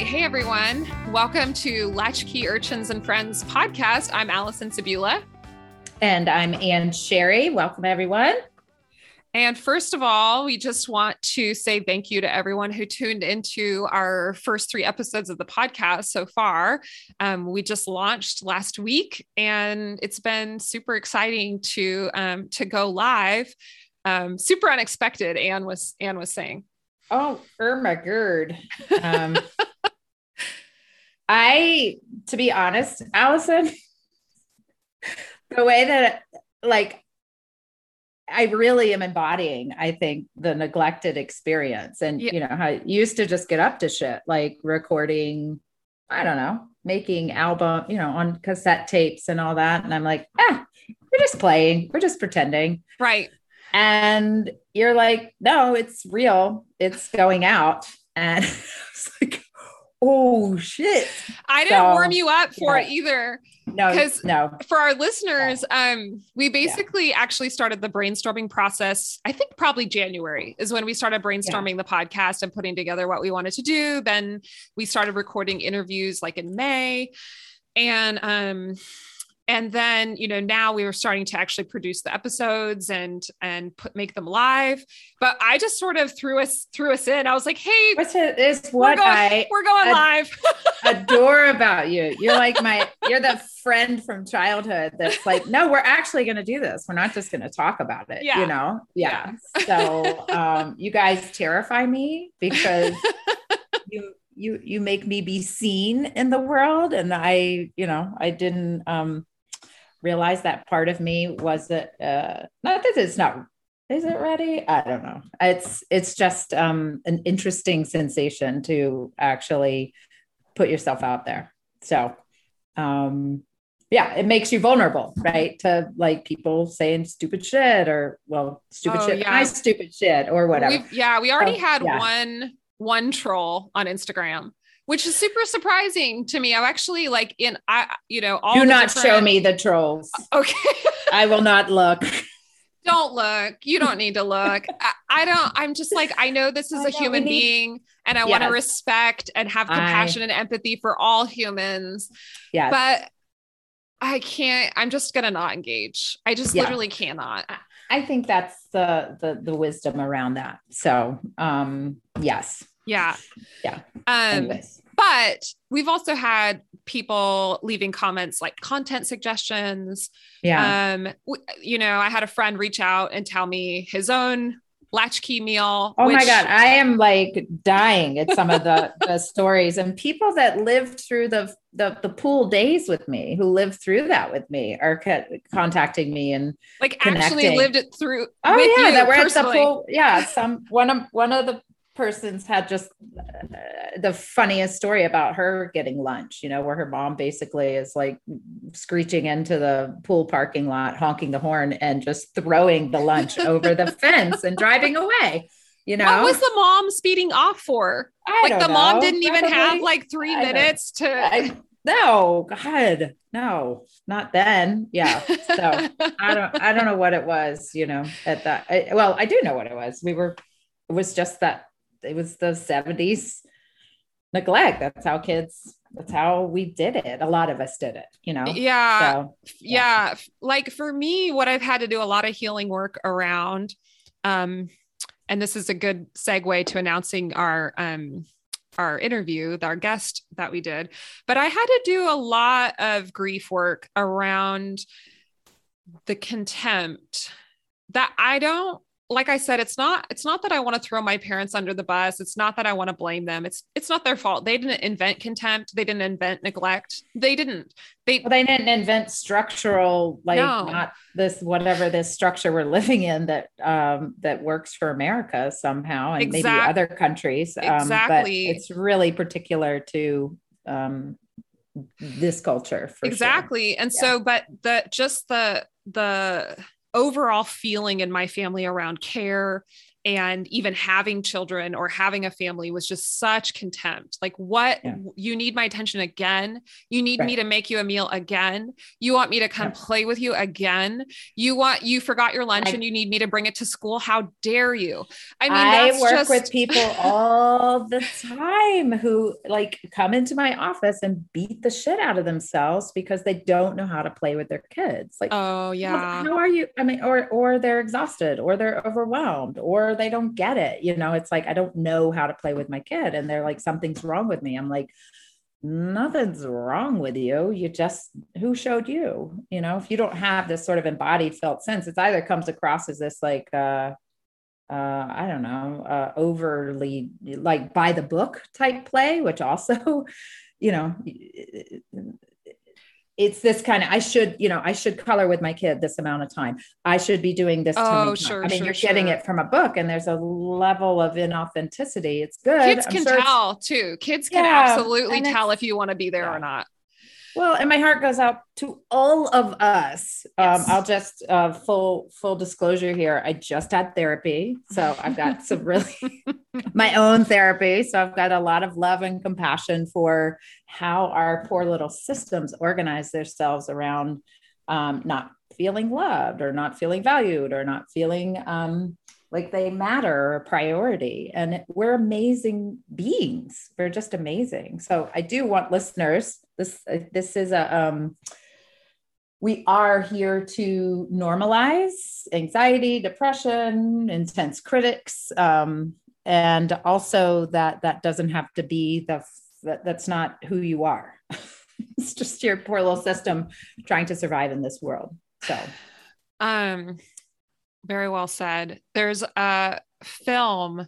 right. Hey, everyone. Welcome to Latchkey Urchins and Friends podcast. I'm Allison Sabula. And I'm Ann Sherry. Welcome, everyone. And first of all, we just want to say thank you to everyone who tuned into our first three episodes of the podcast so far. Um, we just launched last week, and it's been super exciting to um, to go live. Um, super unexpected. Anne was Anne was saying. Oh, Irma Gerd. Um, I, to be honest, Allison, the way that like I really am embodying, I think, the neglected experience. And yeah. you know, how I used to just get up to shit, like recording, I don't know, making album, you know, on cassette tapes and all that. And I'm like, ah, we're just playing, we're just pretending. Right. And you're like, no, it's real. It's going out. And it's like, oh shit. I didn't so, warm you up for yeah. it either. No, because no. For our listeners, um, we basically yeah. actually started the brainstorming process. I think probably January is when we started brainstorming yeah. the podcast and putting together what we wanted to do. Then we started recording interviews like in May. And um and then you know now we were starting to actually produce the episodes and and put make them live. But i just sort of threw us threw us in. I was like hey it, is what we're going, i we're going ad- live. adore about you. You're like my you're the friend from childhood that's like no we're actually going to do this. We're not just going to talk about it yeah. you know? Yeah, yeah. so um you guys terrify me because you you you make me be seen in the world. And i you know i didn't um realized that part of me wasn't uh, not that it's not is it ready? I don't know. It's it's just um, an interesting sensation to actually put yourself out there. So um yeah it makes you vulnerable right? To like people saying stupid shit or well stupid oh, shit yeah. nice stupid shit or whatever. We've, yeah we already so, had yeah. one one troll on instagram which is super surprising to me. I'm actually like in I you know all do not different... show me the trolls. Okay, I will not look. Don't look. You don't need to look. I, I don't. I'm just like I know this is I a human need... being, and I yes. want to respect and have compassion I... and empathy for all humans. Yeah, but I can't. I'm just gonna not engage. I just yeah. literally cannot. I think that's the the the wisdom around that. So, um, yes. Yeah. Yeah. Um, Anyways but we've also had people leaving comments like content suggestions. Yeah. Um, you know, I had a friend reach out and tell me his own latchkey meal. Oh which... my God. I am like dying at some of the, the stories and people that lived through the, the, the pool days with me, who lived through that with me are co- contacting me and like actually lived it through. Oh yeah. That were at the pool. Yeah. Some, one of, one of the person's had just uh, the funniest story about her getting lunch, you know, where her mom basically is like screeching into the pool parking lot, honking the horn, and just throwing the lunch over the fence and driving away. You know, what was the mom speeding off for? I like the know. mom didn't Probably, even have like three I minutes to. I, no, God, no, not then. Yeah. So I don't, I don't know what it was, you know, at that. I, well, I do know what it was. We were, it was just that it was the 70s neglect. That's how kids, that's how we did it. A lot of us did it, you know? Yeah. So, yeah. yeah. Like for me, what I've had to do a lot of healing work around, um, and this is a good segue to announcing our, um, our interview, our guest that we did, but I had to do a lot of grief work around the contempt that I don't like I said, it's not it's not that I want to throw my parents under the bus. It's not that I want to blame them. It's it's not their fault. They didn't invent contempt. They didn't invent neglect. They didn't. They well, they didn't invent structural like no. not this whatever this structure we're living in that um that works for America somehow and exactly. maybe other countries. Um, exactly. But it's really particular to um this culture exactly. Sure. And yeah. so but the just the the overall feeling in my family around care and even having children or having a family was just such contempt. Like what yeah. you need my attention again. You need right. me to make you a meal again. You want me to come yeah. play with you again. You want you forgot your lunch I, and you need me to bring it to school. How dare you? I mean i work just... with people all the time who like come into my office and beat the shit out of themselves because they don't know how to play with their kids. Like oh yeah. how, how are you i mean or or they're exhausted or they're overwhelmed or they don't get it. You know, it's like, I don't know how to play with my kid. And they're like, something's wrong with me. I'm like, nothing's wrong with you. You just, who showed you? You know, if you don't have this sort of embodied felt sense, it's either comes across as this like, uh, uh, I don't know, uh, overly like by the book type play, which also, you know, it's this kind of I should, you know, I should color with my kid this amount of time. I should be doing this. Oh, sure. I mean, sure, you're sure. getting it from a book, and there's a level of inauthenticity. It's good. Kids I'm can tell too. Kids can yeah, absolutely tell if you want to be there yeah. or not. Well, and my heart goes out to all of us. Um, yes. Um, I'll just uh, full full disclosure here. I just had therapy, so I've got some really my own therapy. So I've got a lot of love and compassion for how our poor little systems organize themselves around um, not feeling loved or not feeling valued or not feeling um, like they matter or priority. And we're amazing beings. We're just amazing. So I do want listeners. This uh, this is a um, we are here to normalize anxiety, depression, intense critics, um, and also that that doesn't have to be the that, that's not who you are. it's just your poor little system trying to survive in this world. So, um, very well said. There's a film,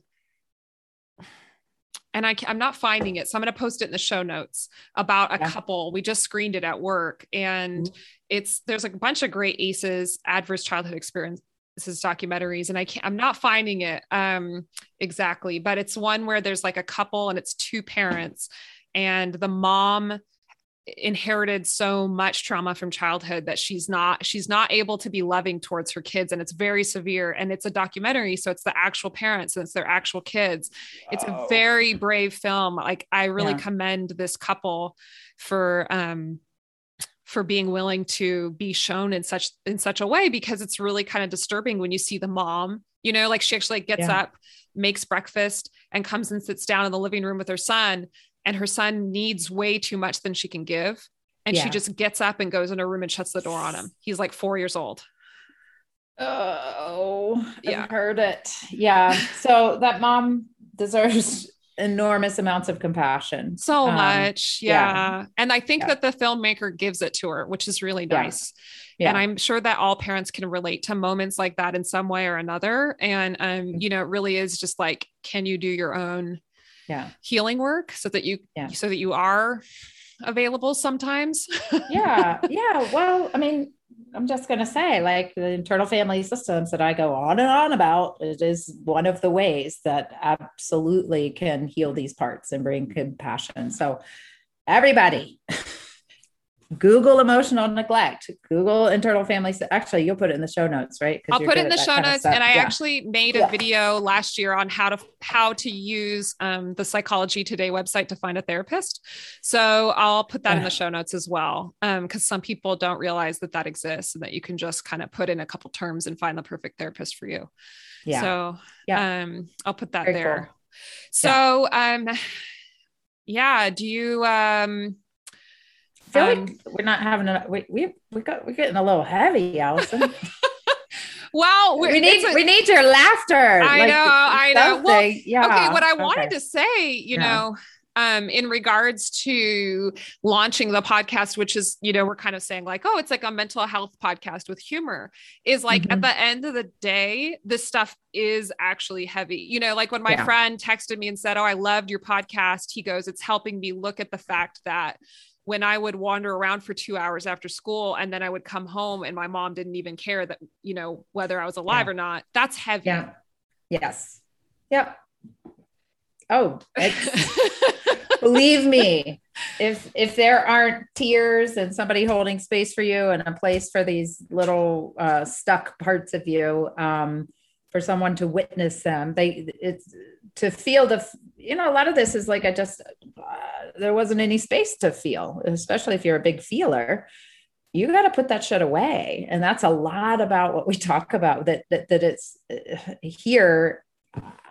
and I, am not finding it, so I'm going to post it in the show notes about a yeah. couple. We just screened it at work, and mm-hmm. it's there's like a bunch of great ACEs, adverse childhood experiences documentaries, and I can't, I'm not finding it um, exactly, but it's one where there's like a couple, and it's two parents, and the mom inherited so much trauma from childhood that she's not she's not able to be loving towards her kids and it's very severe and it's a documentary so it's the actual parents and it's their actual kids wow. it's a very brave film like i really yeah. commend this couple for um for being willing to be shown in such in such a way because it's really kind of disturbing when you see the mom you know like she actually gets yeah. up makes breakfast and comes and sits down in the living room with her son and her son needs way too much than she can give. And yeah. she just gets up and goes in her room and shuts the door on him. He's like four years old. Oh, yeah. I've heard it. Yeah. So that mom deserves enormous amounts of compassion. So um, much. Yeah. yeah. And I think yeah. that the filmmaker gives it to her, which is really nice. Yeah. And I'm sure that all parents can relate to moments like that in some way or another. And um, mm-hmm. you know, it really is just like, can you do your own yeah. healing work so that you yeah. so that you are available sometimes. Yeah. Yeah. Well i mean i'm just going to say like the internal family systems that i go on and on about it is one of the ways that absolutely can heal these parts and bring compassion. So everybody Google emotional neglect, Google internal family. Actually, you'll put it in the show notes, right? I'll put it in the show notes. And I yeah. actually made a yeah. video last year on how to how to use um, the Psychology Today website to find a therapist. So I'll put that in the show notes as well, because um, some people don't realize that that exists and that you can just kind of put in a couple terms and find the perfect therapist for you. Yeah. So yeah, um, I'll put that Very there. Cool. So yeah. um, yeah. Do you um feel um, like we're not having a we we we got we're getting a little heavy, Allison. well, we need a, we need your laughter. I like, know, I know. Well, yeah. Okay, what I wanted to say, you yeah. know, um, in regards to launching the podcast, which is, you know, we're kind of saying like, oh, it's like a mental health podcast with humor, is like mm-hmm. at the end of the day, this stuff is actually heavy. You know, like when my yeah. friend texted me and said, Oh, I loved your podcast, he goes, It's helping me look at the fact that when I would wander around for two hours after school and then I would come home and my mom didn't even care that, you know, whether I was alive yeah. or not, that's heavy. Yeah. Yes. Yep. Oh, believe me, if if there aren't tears and somebody holding space for you and a place for these little uh, stuck parts of you, um, for someone to witness them. They it's to feel the you know a lot of this is like I just uh, there wasn't any space to feel, especially if you're a big feeler. You got to put that shit away, and that's a lot about what we talk about. That that that it's uh, here.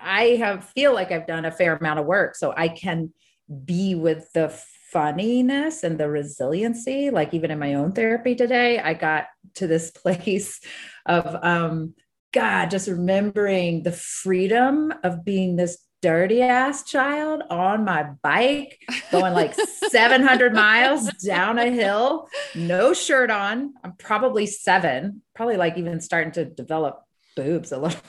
I have feel like I've done a fair amount of work, so I can be with the funniness and the resiliency like even in my own therapy today i got to this place of um god just remembering the freedom of being this dirty ass child on my bike going like 700 miles down a hill no shirt on i'm probably 7 probably like even starting to develop boobs a little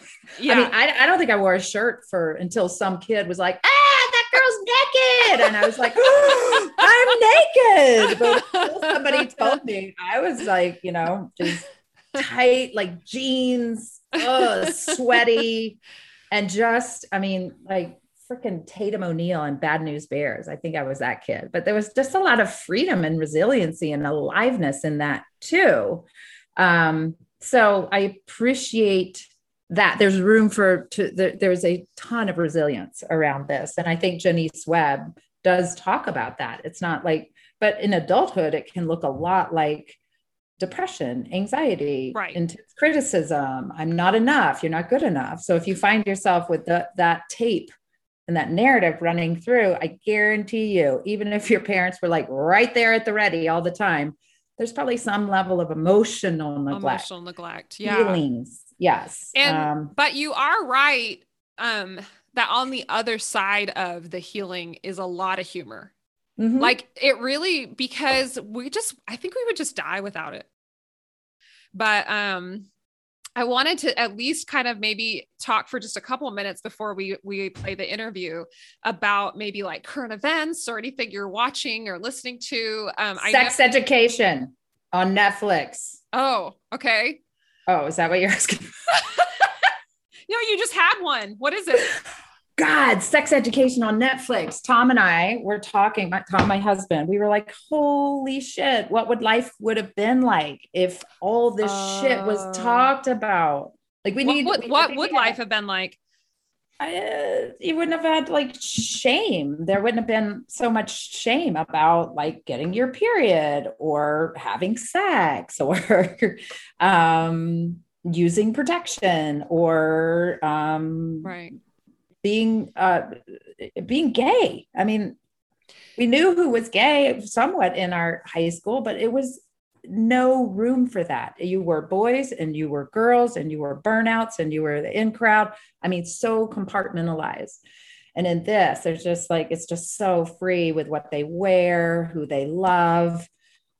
yeah i mean I, I don't think i wore a shirt for until some kid was like ah that girl's naked. And I was like, oh, I'm naked. But somebody told me, I was like, you know, just tight, like jeans, ugh, sweaty. And just, I mean, like freaking Tatum O'Neal and Bad News Bears. I think I was that kid, but there was just a lot of freedom and resiliency and aliveness in that too. Um, so I appreciate that there's room for to there, there's a ton of resilience around this and i think Jonice Webb does talk about that it's not like but in adulthood it can look a lot like depression anxiety right intense criticism i'm not enough you're not good enough so if you find yourself with the, that tape and that narrative running through i guarantee you even if your parents were like right there at the ready all the time there's probably some level of emotional neglect emotional neglect yeah feelings Yes. And um, but you are right um that on the other side of the healing is a lot of humor. Mm-hmm. Like it really because we just I think we would just die without it. But um I wanted to at least kind of maybe talk for just a couple of minutes before we we play the interview about maybe like current events or anything you're watching or listening to. Um, Sex know- Education on Netflix. Oh, okay. Oh, is that what you're asking? no, you just had one. What is it? God, sex education on Netflix. Tom and I were talking, my, Tom, my husband, we were like, holy shit, what would life would have been like if all this uh, shit was uh. talked about? Like we what, need what, what would life have been like? uh, you wouldn't have had like shame. There wouldn't have been so much shame about like getting your period or having sex or um, using protection or um, right being uh, being gay. I mean, we knew who was gay somewhat in our high school, but it was no room for that. You were boys and you were girls and you were burnouts and you were the in crowd. I mean, so compartmentalized. And in this, there's just like, it's just so free with what they wear, who they love,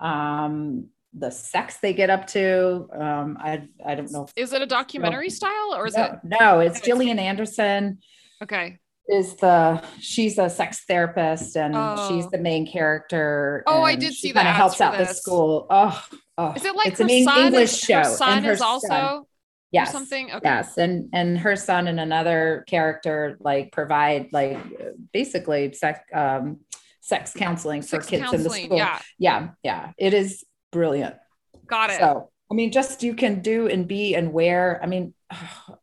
um, the sex they get up to. Um, I, I don't know. Is it a documentary style or is no, it? No, it's Gillian Anderson. Okay is the she's a sex therapist and oh. she's the main character. Oh, I did see that. Kind of helps out this. the school. Oh, oh, is it like it's an English is, show? Her son her is also son, yes, something. Okay. Yes, and and her son and another character like provide like basically sex um, sex counseling sex for kids counseling, in the school. Yeah, yeah, yeah. It is brilliant. Got it. So I mean, just you can do and be and wear. I mean,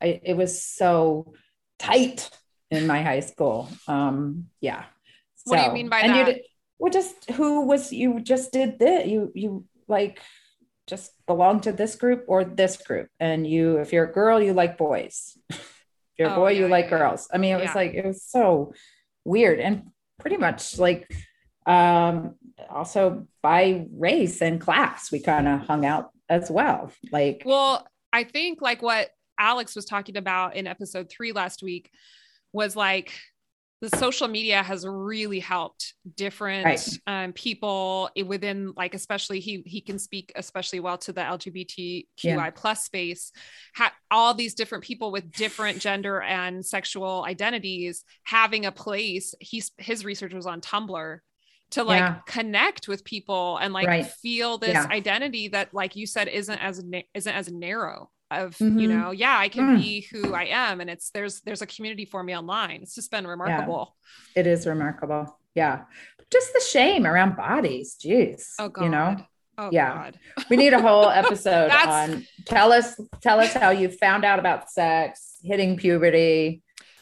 I, it was so tight in my high school. Um, yeah. What do you mean by and that? You well, just who was you just did this? You you like just belong to this group or this group, and you if you're a girl, you like boys. if you're a oh, boy, yeah, you like yeah, girls. I mean, it was like it was so weird and pretty much like um also by race and class we kind of hung out as well like well i think like what alex was talking about in episode three last week was like the social media has really helped different right. um, people within like especially he he can speak especially well to the lgbtqi yeah. plus space ha- all these different people with different gender and sexual identities having a place he's his research was on tumblr to like yeah. connect with people and like right. feel this yeah. identity that like you said isn't as isn't as narrow of mm-hmm. you know yeah i can mm. be who i am and it's there's there's a community for me online it's just been remarkable yeah. it is remarkable yeah just the shame around bodies jeez oh god you know oh yeah god. we need a whole episode on tell us tell us how you found out about sex hitting puberty.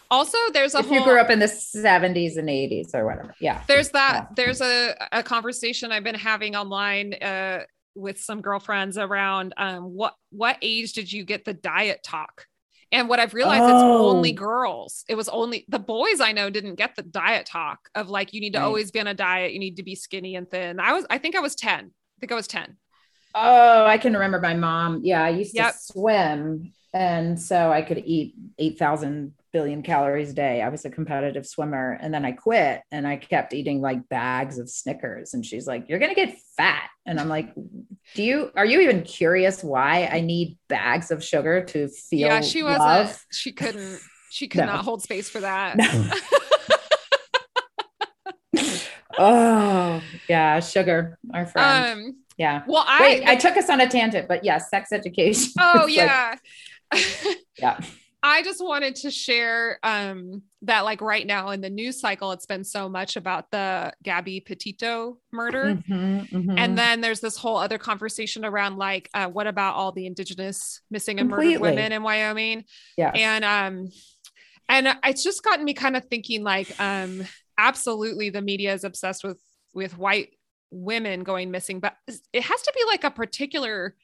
Also, there's a if whole, you grew up in the 70s and 80s or whatever. Yeah. There's that. Yeah. There's a, a conversation I've been having online uh, with some girlfriends around um, what what age did you get the diet talk? And what I've realized oh. it's only girls. It was only the boys I know didn't get the diet talk of like you need to right. always be on a diet, you need to be skinny and thin. I was I think I was 10. I think I was 10. Oh, I can remember my mom. Yeah, I used yep. to swim and so I could eat 8,000 billion calories a day. I was a competitive swimmer and then I quit and I kept eating like bags of Snickers. And she's like, You're going to get fat. And I'm like, Do you, are you even curious why I need bags of sugar to feel? Yeah, she wasn't, love? she couldn't, she could no. not hold space for that. No. oh, yeah, sugar, our friend. Um, yeah. Well, I, Wait, I took us on a tangent, but yes, sex education. Oh, yeah. Like, yeah. I just wanted to share um, that, like right now in the news cycle, it's been so much about the Gabby Petito murder, mm-hmm, mm-hmm. and then there's this whole other conversation around like, uh, what about all the Indigenous missing and Completely. murdered women in Wyoming? Yeah, and um, and it's just gotten me kind of thinking, like, um, absolutely, the media is obsessed with with white women going missing, but it has to be like a particular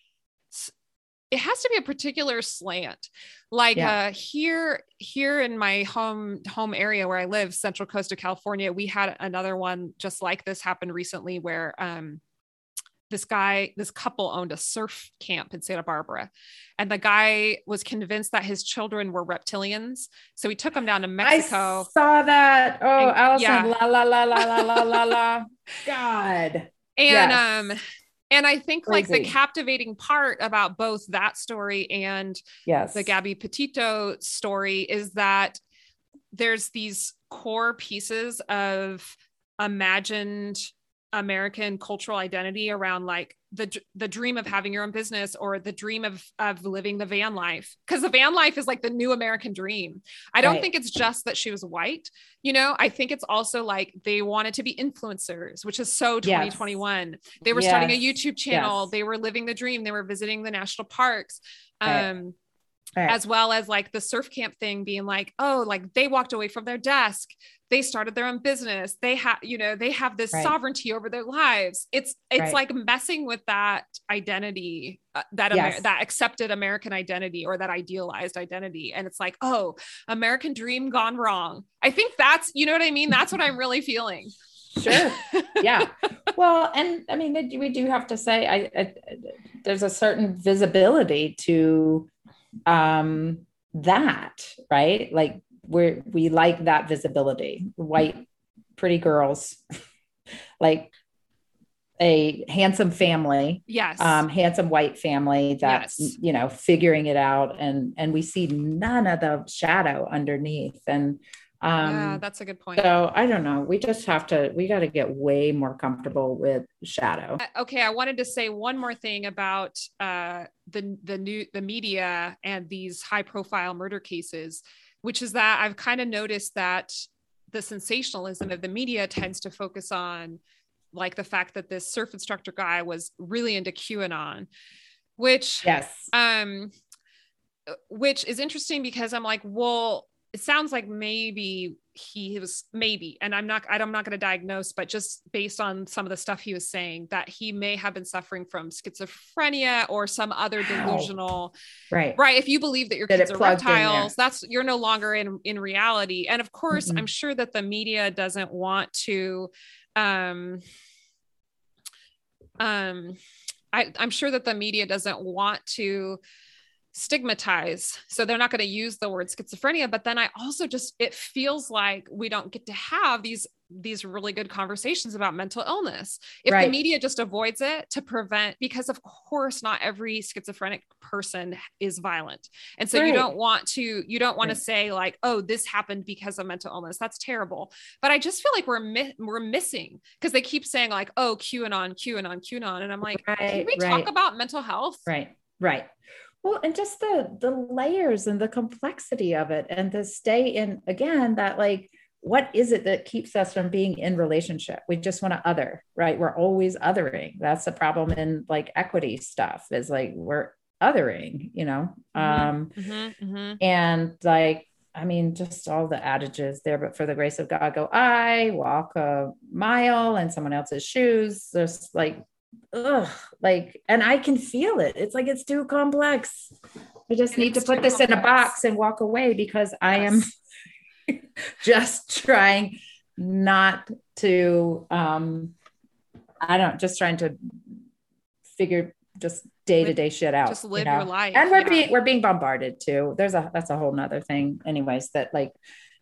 it has to be a particular slant. Like yeah. uh, here, here in my home home area where I live, Central Coast of California, we had another one just like this happen recently, where um, this guy, this couple owned a surf camp in Santa Barbara. And the guy was convinced that his children were reptilians. So he took them down to Mexico. I saw that. Oh, and, Allison, yeah. la, la, la, la, la, la, la, la. God. And yes. um, and I think Crazy. like the captivating part about both that story and yes. the Gabby Petito story is that there's these core pieces of imagined American cultural identity around like the the dream of having your own business or the dream of of living the van life because the van life is like the new American dream. I don't right. think it's just that she was white, you know. I think it's also like they wanted to be influencers, which is so 2021. Yes. They were yes. starting a YouTube channel. Yes. They were living the dream. They were visiting the national parks. Right. Um, Right. as well as like the surf camp thing being like oh like they walked away from their desk. They started their own business. They have you know they have this right. sovereignty over their lives. It's it's right. like messing with that identity uh, that yes. Amer- that accepted american identity or that idealized identity. And it's like oh american dream gone wrong. I think that's you know what i mean? That's what i'm really feeling. Sure. Yeah. Well and i mean we do have to say I, I there's a certain visibility to um that right? Like we're we like that visibility. White pretty girls. Like a handsome family yes. um handsome white family that's yes. you know figuring it out. And and we see none of the shadow underneath. And um yeah that's a good point. so i don't know we just have to we got to get way more comfortable with shadow. Okay i wanted to say one more thing about uh the the new the media and these high profile murder cases which is that I've kind of noticed that the sensationalism of the media tends to focus on like the fact that this surf instructor guy was really into QAnon, which yes, um, which is interesting because I'm like, well, it sounds like maybe he was maybe and i'm not i'm not going to diagnose but just based on some of the stuff he was saying that he may have been suffering from schizophrenia or some other delusional right. right if you believe that your that kids are reptiles that's you're no longer in in reality. And of course mm-hmm. i'm sure that the media doesn't want to um um I, i'm sure that the media doesn't want to stigmatize so they're not going to use the word schizophrenia but then i also just it feels like we don't get to have these these really good conversations about mental illness. If right. the media just avoids it to prevent because of course not every schizophrenic person is violent. And so right. you don't want to you don't want right. to say like oh this happened because of mental illness. That's terrible. But i just feel like we're mi- we're missing because they keep saying like oh qanon qanon qanon. And i'm like can we talk about mental health? Right right well, and just the the layers and the complexity of it, and to stay in again that like, what is it that keeps us from being in relationship? We just want to other, right? We're always othering. That's the problem in like equity stuff. Is like we're othering, you know. Mm-hmm. Um, mm-hmm, mm-hmm. And like, I mean, just all the adages there, but for the grace of God, go I walk a mile in someone else's shoes. Just like, ugh, like, and I can feel it. It's like it's too complex. I just need to put this complex. in a box and walk away because yes. I am just trying not to um I don't just trying to figure just day to day shit out. Just live you know? your life. And we're yeah. being we're being bombarded too. There's a that's a whole nother thing, anyways, that like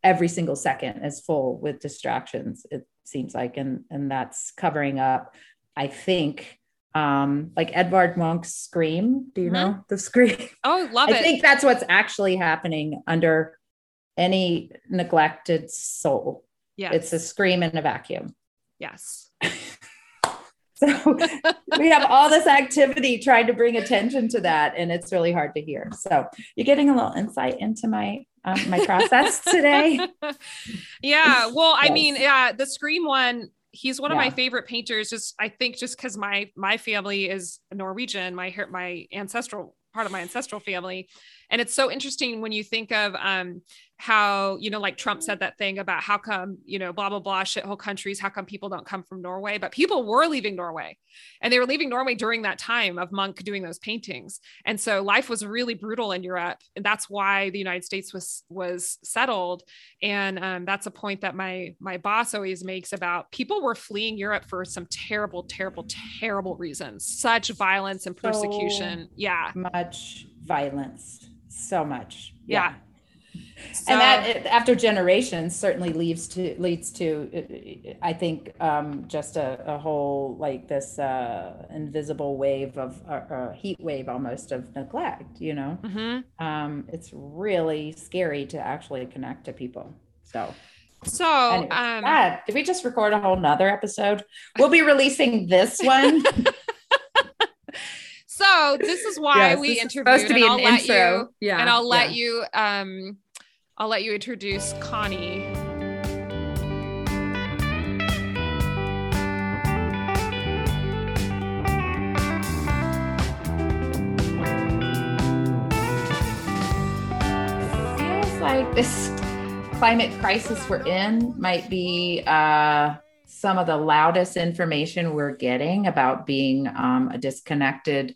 every single second is full with distractions, it seems like, and and that's covering up, I think. Um, like Edvard Munch's Scream. Do you mm-hmm. know the Scream? Oh, love I it. I think that's what's actually happening under any neglected soul. Yeah. It's a scream in a vacuum. Yes. So we have all this activity trying to bring attention to that, and it's really hard to hear. So you're getting a little insight into my um, my process today. yeah. Well, I mean, yeah, the Scream one. He's one of my favorite painters. Just I think just because my my family is Norwegian, my my ancestral part of my ancestral family, and it's so interesting when you think of um, how you know like trump said that thing about how come you know blah blah blah shit shithole countries how come people don't come from norway? But people were leaving norway and they were leaving norway during that time of Munch doing those paintings. And so life was really brutal in europe and that's why the united states was was settled. And um, that's a point that my my boss always makes about people were fleeing europe for some terrible terrible terrible reasons such violence and persecution. So yeah. much violence so much. Yeah. yeah. So, and that after generations certainly leads to leads to i think um, just a, a, whole like this uh, invisible wave of a, heat wave almost of neglect you know? Mm-hmm. um, it's really scary to actually connect to people. So so anyways, um, God, did we just record a whole nother episode? We'll be releasing this one so this is why yes, we interviewed supposed to be an intro you, yeah and i'll let yeah. you um I'll let you introduce Connie. Feels like this climate crisis we're in might be uh, some of the loudest information we're getting about being um, a disconnected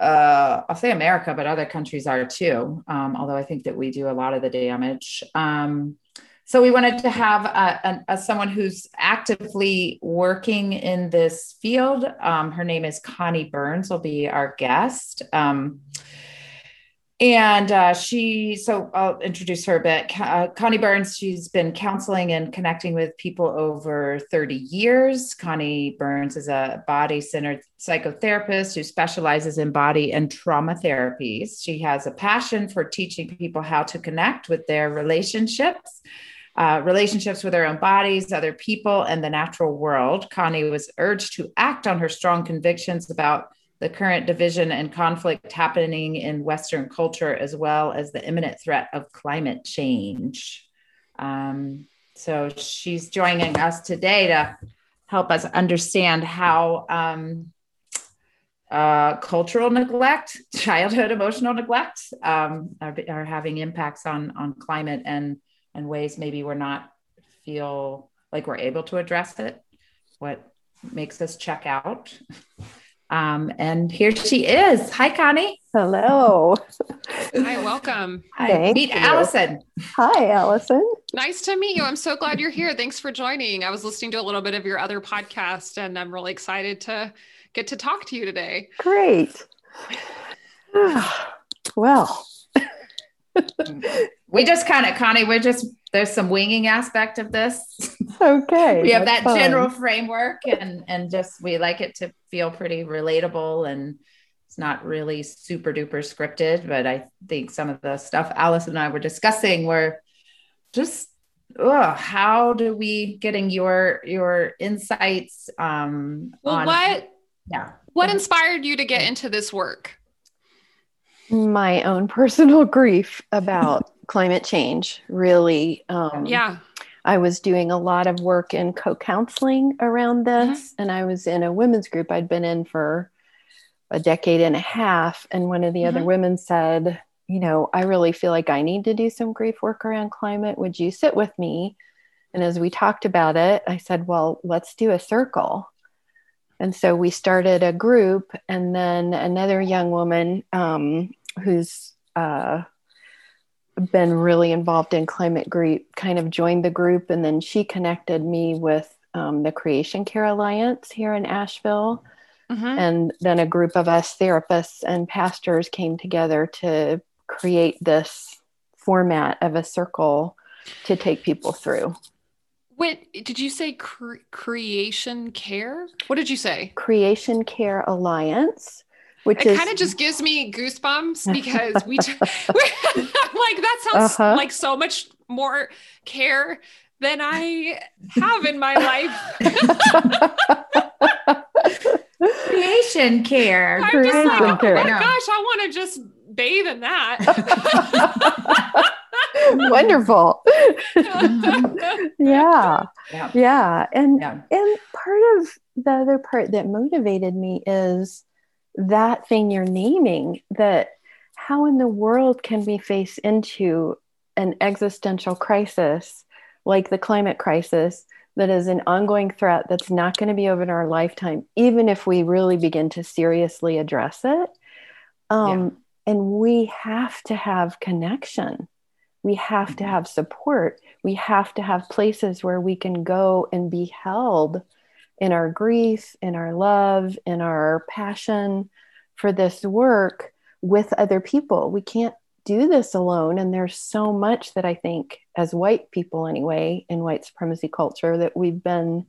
uh, I'll say America, but other countries are too. Um, although I think that we do a lot of the damage. Um, so we wanted to have a, a, a, someone who's actively working in this field. Um, her name is Connie Burns. Will be our guest. And uh, she so i'll introduce her a bit. Uh, connie burns she's been counseling and connecting with people over 30 years. Connie burns is a body-centered psychotherapist who specializes in body and trauma therapies. She has a passion for teaching people how to connect with their relationships uh, relationships with their own bodies, other people, and the natural world. Connie was urged to act on her strong convictions about the current division and conflict happening in Western culture, as well as the imminent threat of climate change. Um, so she's joining us today to help us understand how um, uh, cultural neglect, childhood emotional neglect um, are, are, having impacts on on climate and and ways maybe we're not feel like we're able to address it. What makes us check out. Um, and here she is. Hi, Connie. Hello. Hi, welcome. Hi. Thank Meet you. Allison. Hi, Allison. Nice to meet you. I'm so glad you're here. Thanks for joining. I was listening to a little bit of your other podcast, and I'm really excited to get to talk to you today. Great. well, we just kind of, Connie, we're just there's some winging aspect of this. Okay. we have that fun. general framework and and just we like it to feel pretty relatable and it's not really super duper scripted, but I think some of the stuff Alice and I were discussing were just oh, how do we getting your your insights um well on, what yeah what inspired you to get into this work my own personal grief about climate change really um, yeah i was doing a lot of work in co-counseling around this mm-hmm. and i was in a women's group i'd been in for a decade and a half. And one of the mm-hmm. other women said, You know, I really feel like I need to do some grief work around climate. Would you sit with me? And as we talked about it, I said, Well, let's do a circle. And so we started a group, and then another young woman um, who's uh, been really involved in climate grief kind of joined the group, and then she connected me with um, the Creation Care Alliance here in Asheville. Mm-hmm. And then a group of us therapists and pastors came together to create this format of a circle to take people through. Wait, did you say cre- creation care? What did you say? Creation Care Alliance, which it kind of just gives me goosebumps because we, just, like that sounds uh-huh. like so much more care than I have in my life. Creation care. I'm Creation just like, oh care. my gosh, I want to just bathe in that. Wonderful. yeah. yeah. Yeah. And yeah. and part of the other part that motivated me is that thing you're naming that how in the world can we face into an existential crisis like the climate crisis that is an ongoing threat that's not going to be over in our lifetime, even if we really begin to seriously address it. Um, yeah. And we have to have connection. We have mm-hmm. to have support. We have to have places where we can go and be held in our grief, in our love, in our passion for this work with other people. We can't do this alone. And there's so much that I think, as white people anyway, in white supremacy culture, that we've been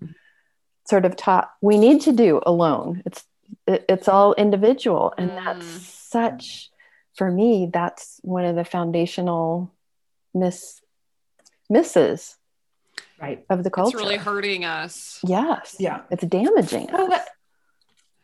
sort of taught we need to do alone. It's it's all individual, and mm. that's such for me. That's one of the foundational miss misses right of the culture. It's really hurting us. Yes. Yeah. It's damaging oh, us.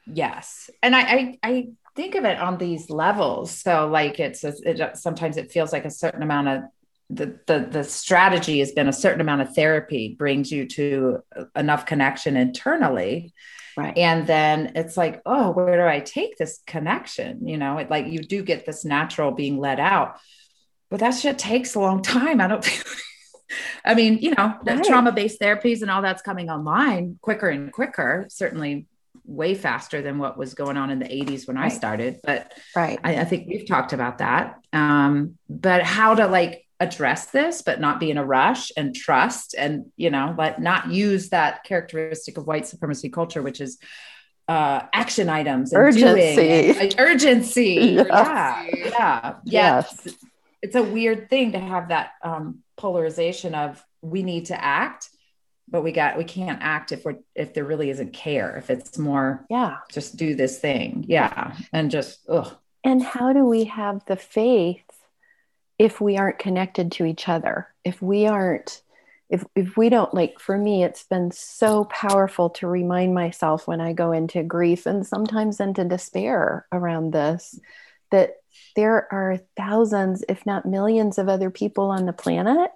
yes. And I, I, I think of it on these levels. So like it's a, it, sometimes it feels like a certain amount of the, the the strategy has been a certain amount of therapy brings you to enough connection internally right and then it's like oh where do i take this connection you know it like you do get this natural being let out but that shit takes a long time i don't I mean, you know, right. trauma based therapies and all that's coming online quicker and quicker. Certainly, way faster than what was going on in the 80s when right. I started. But right. I, I, think we've talked about that. Um, but how to like address this, but not be in a rush and trust and, you know, but not use that characteristic of white supremacy culture, which is uh action items and urgency and, like, urgency yes. yeah yeah yes it's a weird thing to have that um polarization of we need to act but we got we can't act if we're if there really isn't care if it's more yeah. just do this thing. Yeah. And just ugh. and how do we have the faith if we aren't connected to each other? If we aren't if if we don't like for me it's been so powerful to remind myself when i go into grief and sometimes into despair around this that there are thousands if not millions of other people on the planet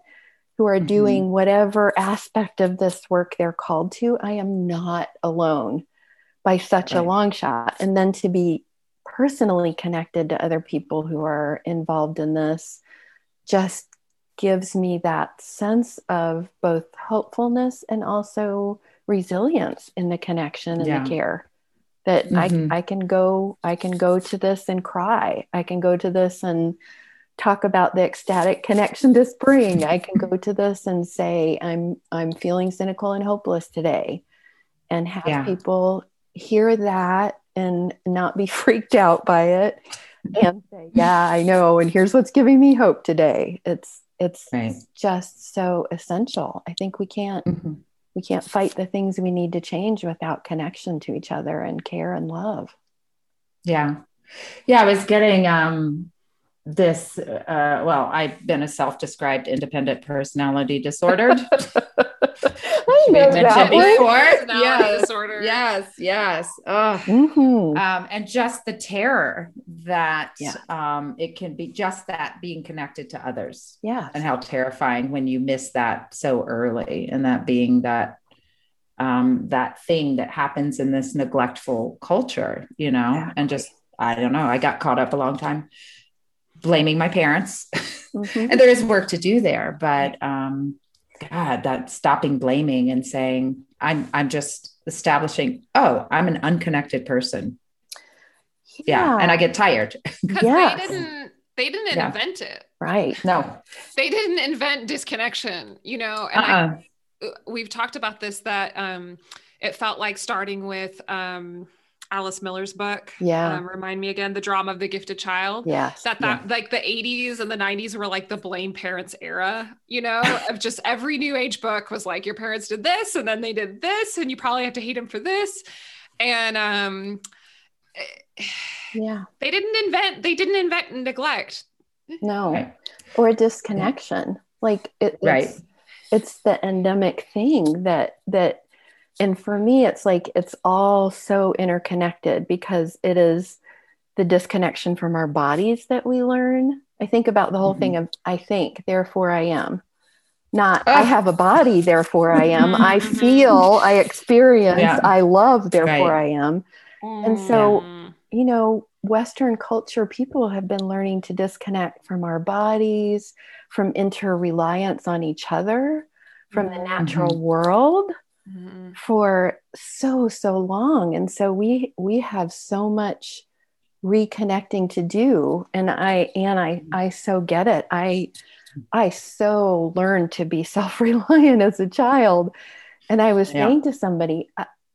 who are mm-hmm. doing whatever aspect of this work they're called to, I am not alone by such right. a long shot. And then to be personally connected to other people who are involved in this just gives me that sense of both hopefulness and also resilience in the connection and yeah. the care that mm-hmm. I, I can go i can go to this and cry i can go to this and talk about the ecstatic connection to spring. I can go to this and say, I'm I'm feeling cynical and hopeless today. And have yeah. people hear that and not be freaked out by it and say, Yeah, I know, and here's what's giving me hope today. It's it's right. just so essential. I think we can't mm-hmm. We can't fight the things we need to change without connection to each other and care and love. Yeah. Yeah, I was getting um this uh, well i've been a self-described independent personality disordered. I know mentioned before. Yes, disorder. yes yes. Mm-hmm. um, and just the terror that yeah. um, it can be just that being connected to others. Yeah and how terrifying when you miss that so early and that being that um, that thing that happens in this neglectful culture, you know, yeah. and just, I don't know, I got caught up a long time blaming my parents. Mm-hmm. and there is work to do there, but um, God, that stopping blaming and saying, I'm, I'm just establishing, oh, I'm an unconnected person. Yeah. yeah. And I get tired. Because yes. they didn't they didn't yeah. invent it. Right. No. They didn't invent disconnection, you know, and uh-uh. I, we've talked about this that um it felt like starting with um Alice Miller's book. Yeah. Um, remind me again, the drama of the gifted child. Yeah. That that yeah. like the 80s and the 90s were like the blame parents era, you know, of just every new age book was like your parents did this and then they did this and you probably have to hate them for this. And um yeah. They didn't invent they didn't invent neglect. No. Right. Or a disconnection. Like it, right. it's it's the endemic thing that that and for me it's like it's all so interconnected because it is the disconnection from our bodies that we learn i think about the whole mm-hmm. thing of i think therefore i am not oh. i have a body therefore i am i mm-hmm. feel i experience yeah. i love therefore right. i am and so mm. you know western culture people have been learning to disconnect from our bodies from inter-reliance on each other from the natural mm-hmm. world mm-hmm. for so so long. And so we we have so much reconnecting to do. And i and i i so get it. I i so learned to be self-reliant as a child. And i was yeah. saying to somebody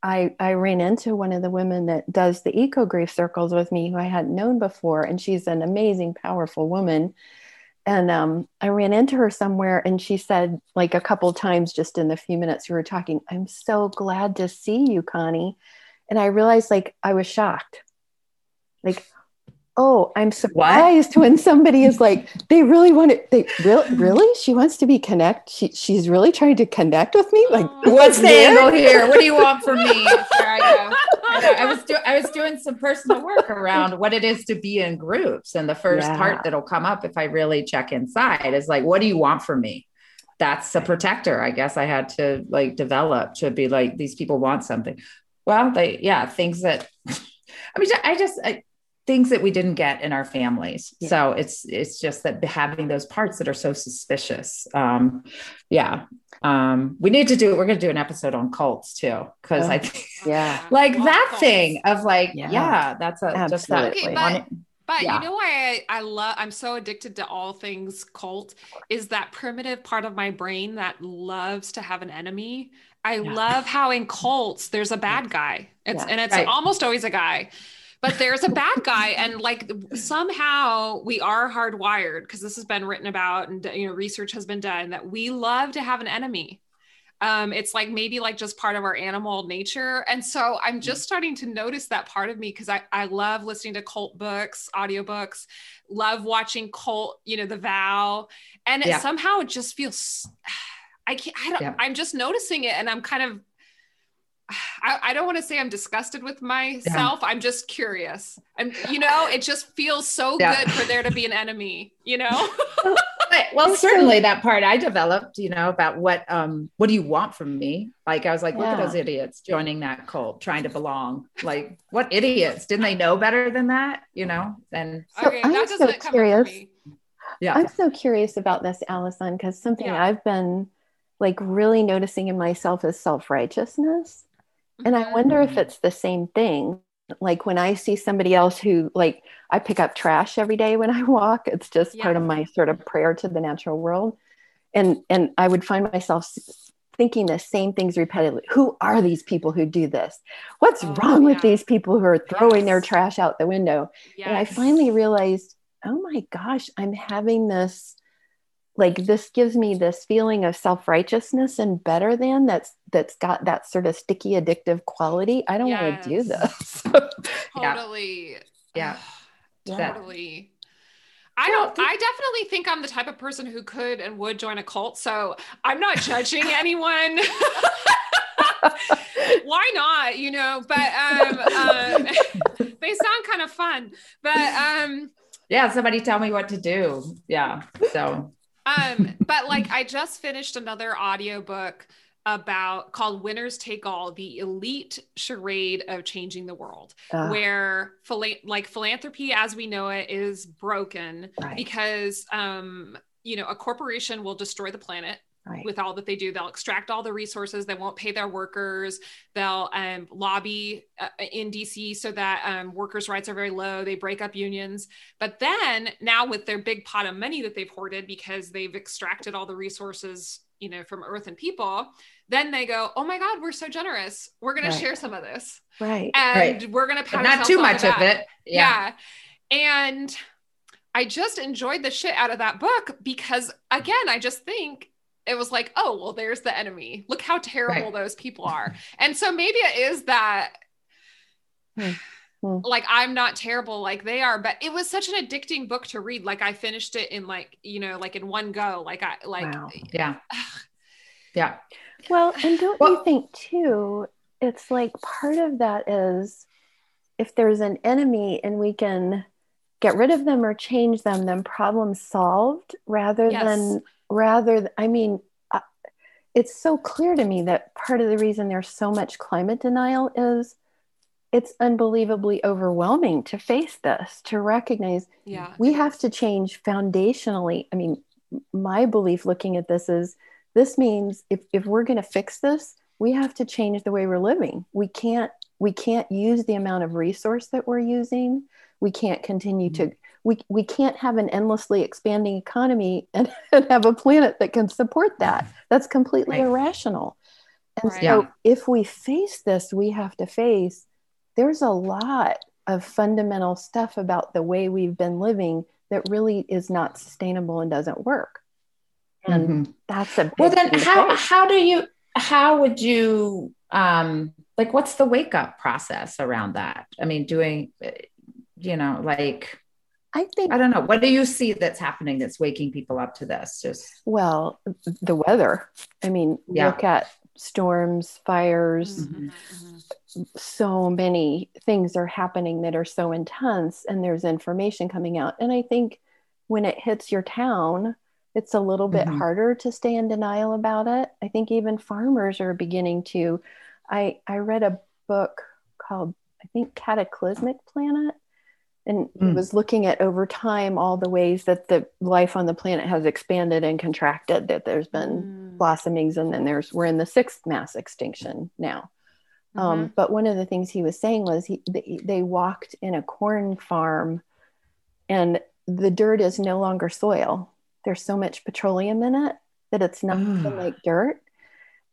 I, I ran into one of the women that does the eco grief circles with me who I hadn't known before. And she's an amazing, powerful woman and um, I ran into her somewhere, and she said, like a couple times, just in the few minutes we were talking, "I'm so glad to see you, Connie," and I realized, like, I was shocked, like, oh, I'm surprised what? when somebody is like, they really want to, they really, really, she wants to be connect. She, she's really trying to connect with me. Like, what's the angle here? What do you want from me? I, I, was doing, I was doing some personal work around what it is to be in groups. And the first yeah. part that'll come up if I really check inside is like, what do you want from me? That's a protector, I guess I had to like develop to be like, these people want something. Well, they, yeah, things that, I mean, I just, I, things that we didn't get in our families. Yeah. So it's it's just that having those parts that are so suspicious. Um, yeah. Um, we need to do we're gonna do an episode on cults too. Cause oh, I think yeah, like that cults. thing of like, yeah, yeah that's a Absolutely. just that okay, but, but yeah. you know why I, I love I'm so addicted to all things cult is that primitive part of my brain that loves to have an enemy. I yeah. love how in cults there's a bad guy. It's and it's right. almost always a guy but there's a bad guy and like somehow we are hardwired because this has been written about and you know research has been done that we love to have an enemy um, it's like maybe like just part of our animal nature and so i'm just starting to notice that part of me because I, I love listening to cult books audiobooks love watching cult you know the vow and yeah. it, somehow it just feels i can't i don't yeah. i'm just noticing it and i'm kind of I, I don't want to say I'm disgusted with myself. Yeah. I'm just curious. And you know, it just feels so yeah. good for there to be an enemy, you know? well, certainly that part I developed, you know, about what um what do you want from me? Like I was like, look at those idiots joining that cult, trying to belong. Like, what idiots? Didn't they know better than that? You know? And so okay, I'm so curious. Yeah. I'm so curious about this, Allison, because something I've been like really noticing in myself is self-righteousness and I wonder if it's the same thing. Like when I see somebody else who, like, I pick up trash every day when I walk, it's just yeah. part of my sort of prayer to the natural world. And, and I would find myself thinking the same things repeatedly. Who are these people who do this? What's oh, wrong yeah. with these people who are throwing yes. their trash out the window? Yes. And I finally realized, oh my gosh, I'm having this like this gives me this feeling of self-righteousness and better than that's that's got that sort of sticky addictive quality i don't yes. want to do this totally yeah, yeah. totally I don't I definitely think I'm the type of person who could and would join a cult. So I'm not judging anyone. Why not? You know, but um, um they sound kind of fun. But um yeah, somebody tell me what to do. Yeah. So um, but like I just finished another audiobook about called Winners Take All, the elite charade of changing the world, uh, where like philanthropy as we know it is broken right. because um, you know a corporation will destroy the planet Right. with all that they do. They'll extract all the resources. They won't pay their workers. They'll um, lobby uh, in DC so that um, workers' rights are very low. They break up unions. But then now with their big pot of money that they've hoarded because they've extracted all the resources, you know, from Earth and people, then they go, "Oh my God, we're so generous. We're going right. to share some of this, right? And right. we're going to pat not too much of it, yeah. yeah. And I just enjoyed the shit out of that book because, again, I just think it was like, oh, well, there's the enemy. Look how terrible right. those people are. And so maybe it is that hmm. Hmm. like I'm not terrible like they are, but it was such an addicting book to read. Like I finished it in like, you know, like in one go. Like I like wow. yeah. yeah. Well, and don't well, you think too, it's like part of that is if there's an enemy and we can get rid of them or change them, then problem solved rather yes. than rather i mean uh, it's so clear to me that part of the reason there's so much climate denial is it's unbelievably overwhelming to face this to recognize. Yeah. We have to change foundationally. I mean my belief looking at this is this means if, if we're going to fix this we have to change the way we're living. We can't we can't use the amount of resource that we're using. We can't continue mm-hmm. to we, we can't have an endlessly expanding economy and, and have a planet that can support that. That's completely right. irrational. And right. so, yeah. if we face this, we have to face there's a lot of fundamental stuff about the way we've been living that really is not sustainable and doesn't work. And mm-hmm. that's a well. Then how how do you how would you um like what's the wake up process around that? I mean, doing you know like I think I don't know. What do you see that's happening that's waking people up to this? Just well, the weather. I mean, yeah. look at storms, fires. Mm-hmm. mm-hmm. So many things are happening that are so intense, and there's information coming out. And I think when it hits your town, it's a little bit mm-hmm. harder to stay in denial about it. I think even farmers are beginning to. I I read a book called I think Cataclysmic Planet and mm. he was looking at over time all the ways that the life on the planet has expanded and contracted that there's been mm. blossomings and then there's we're in the sixth mass extinction now um, mm-hmm. um, but one of the things he was saying was he they, they walked in a corn farm and the dirt is no longer soil there's so much petroleum in it that it's not like dirt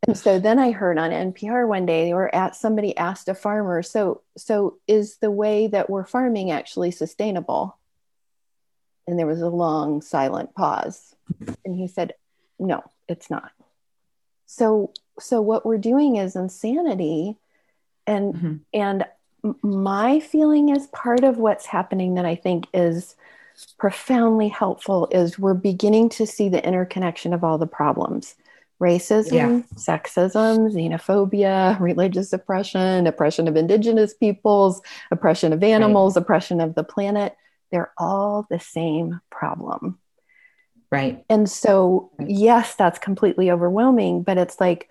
and so then I heard on NPR one day they were at somebody asked a farmer, so so is the way that we're farming actually sustainable? And there was a long silent pause. And he said, No, it's not. So so what we're doing is insanity. And mm-hmm. and my feeling is part of what's happening that I think is profoundly helpful is we're beginning to see the interconnection of all the problems racism, yeah. sexism, xenophobia, religious oppression, oppression of indigenous peoples, oppression of animals, right. oppression of the planet. They're all the same problem. Right. And so, yes, that's completely overwhelming, but it's like,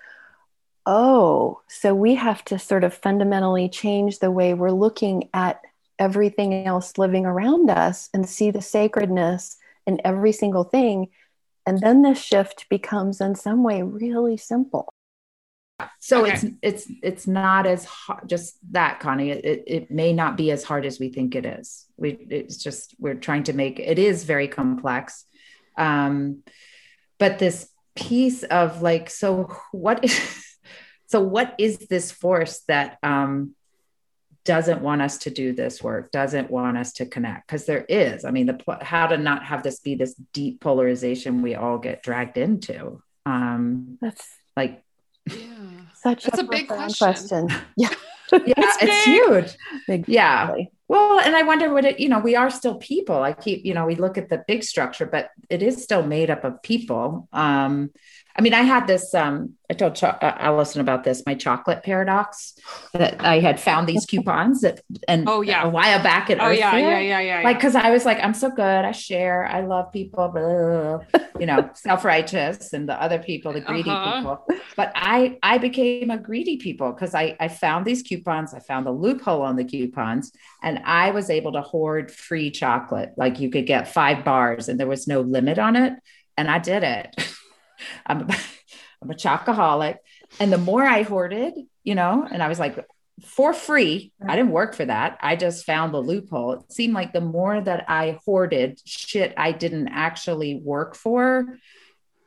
oh, so we have to sort of fundamentally change the way we're looking at everything else living around us and see the sacredness in every single thing and then the shift becomes in some way really simple. So okay. it's it's it's not as hard just that connie. It, it may not be as hard as we think it is. We it's just we're trying to make it is very complex. Um but this piece of like so what is so what is this force that um doesn't want us to do this work, doesn't want us to connect. Because there is, I mean, the how to not have this be this deep polarization we all get dragged into. Um, That's like yeah. such That's a, a big question. question. Yeah. yeah, it's, it's huge. Big yeah. Well, and I wonder what it, you know, we are still people. I keep, you know, we look at the big structure, but it is still made up of people. Um, I mean, I had this. Um, I told Ch- uh, Allison about this. My chocolate paradox that I had found these coupons that, and oh yeah, a while back at oh yeah, yeah, yeah, yeah, like because I was like, I'm so good, I share, I love people, blah, you know, self righteous, and the other people, the greedy uh-huh. people. But I, I became a greedy people because I, I found these coupons. I found the loophole on the coupons, and I was able to hoard free chocolate. Like you could get five bars, and there was no limit on it, and I did it. I'm a, I'm a chocoholic. And the more I hoarded, you know, and I was like, for free, I didn't work for that. I just found the loophole. It seemed like the more that I hoarded shit I didn't actually work for,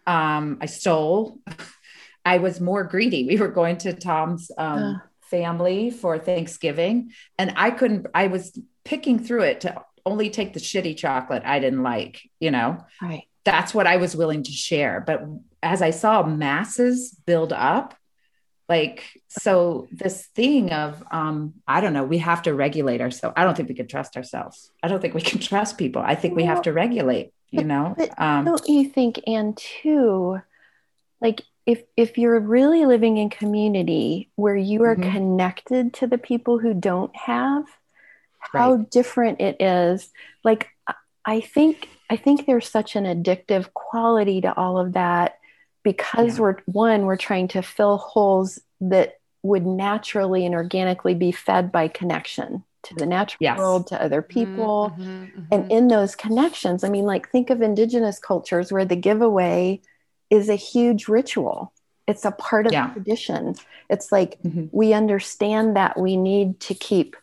um, I stole. I was more greedy. We were going to Tom's um, family for Thanksgiving, and I couldn't, I was picking through it to only take the shitty chocolate I didn't like, you know? Right that's what I was willing to share. But as I saw masses build up, like so this thing of um i don't know we have to regulate ourselves i don't think we can trust ourselves i don't think we can trust people i think we have to regulate you know but um, don't you think and too like if if you're really living in community where you are mm-hmm. connected to the people who don't have how right. different it is like i think I think there's such an addictive quality to all of that because yeah. we're one, we're trying to fill holes that would naturally and organically be fed by connection to the natural yes. world, to other people. Mm-hmm, mm-hmm. And in those connections, I mean, like think of indigenous cultures where the giveaway is a huge ritual. It's a part of yeah. the tradition. It's like mm-hmm. we understand that we need to keep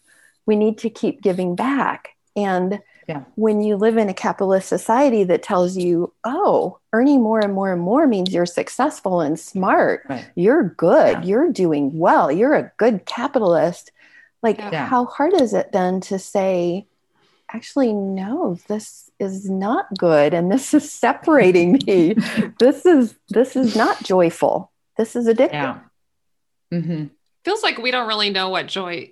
we need to keep giving back. And yeah. When you live in a capitalist society that tells you, oh, earning more and more and more means you're successful and smart, right. you're good, yeah. you're doing well, you're a good capitalist. Like, yeah. how hard is it then to say, actually, no, this is not good and this is separating me. this is this is not joyful. This is addictive. Yeah. Mm-hmm. Feels like we don't really know what joy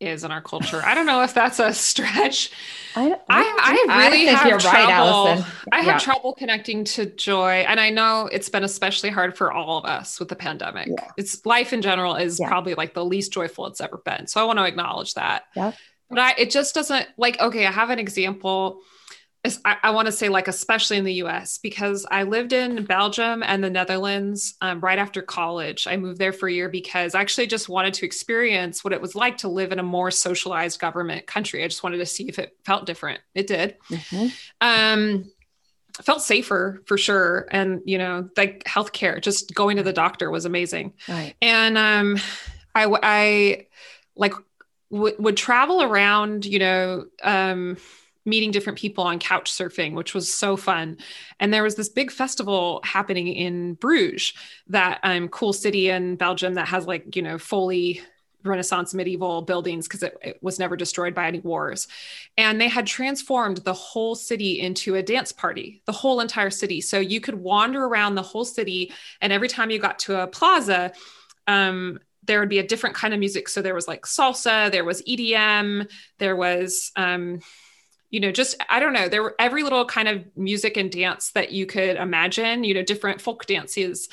is in our culture. I don't know if that's a stretch. I, I, I really I have trouble. Right, I have yeah. trouble connecting to joy, and I know it's been especially hard for all of us with the pandemic. Yeah. It's life in general is yeah. probably like the least joyful it's ever been. So I want to acknowledge that. Yeah. But I, it just doesn't like. Okay, I have an example I, I want to say like especially in the US because I lived in Belgium and the Netherlands um, right after college. I moved there for a year because I actually just wanted to experience what it was like to live in a more socialized government country. I just wanted to see if it felt different. It did. Mm-hmm. Um, felt safer for sure and you know like healthcare just going to the doctor was amazing right. and um i i like w- would travel around you know um meeting different people on couch surfing, which was so fun. And there was this big festival happening in Bruges, that um, cool city in Belgium that has like, you know, fully Renaissance medieval buildings because it, it, was never destroyed by any wars. And they had transformed the whole city into a dance party, the whole entire city. So you could wander around the whole city. And every time you got to a plaza, um, there would be a different kind of music. So there was like salsa, there was EDM, there was, um, you know, just I don't know, there were every little kind of music and dance that you could imagine, you know, different folk dances.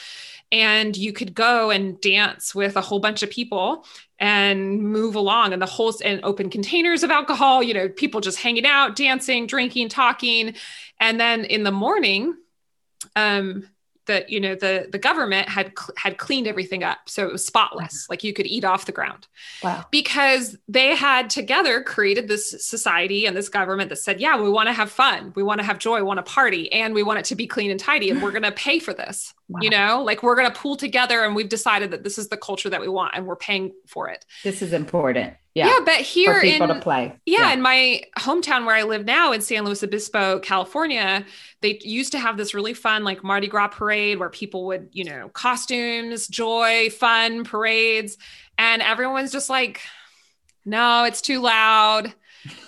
And you could go and dance with a whole bunch of people and move along and the whole and open containers of alcohol, you know, people just hanging out, dancing, drinking, talking. And then in the morning, um, that you know the the government had had cleaned everything up so it was spotless like you could eat off the ground wow. because they had together created this society and this government that said yeah we want to have fun we want to have joy we want to party and we want it to be clean and tidy and we're going to pay for this wow. you know like we're going to pool together and we've decided that this is the culture that we want and we're paying for it this is important yeah. yeah, but here in, to play. Yeah, yeah, in my hometown where I live now in San Luis Obispo, California, they used to have this really fun like Mardi Gras parade where people would, you know, costumes, joy, fun parades, and everyone's just like, no, it's too loud.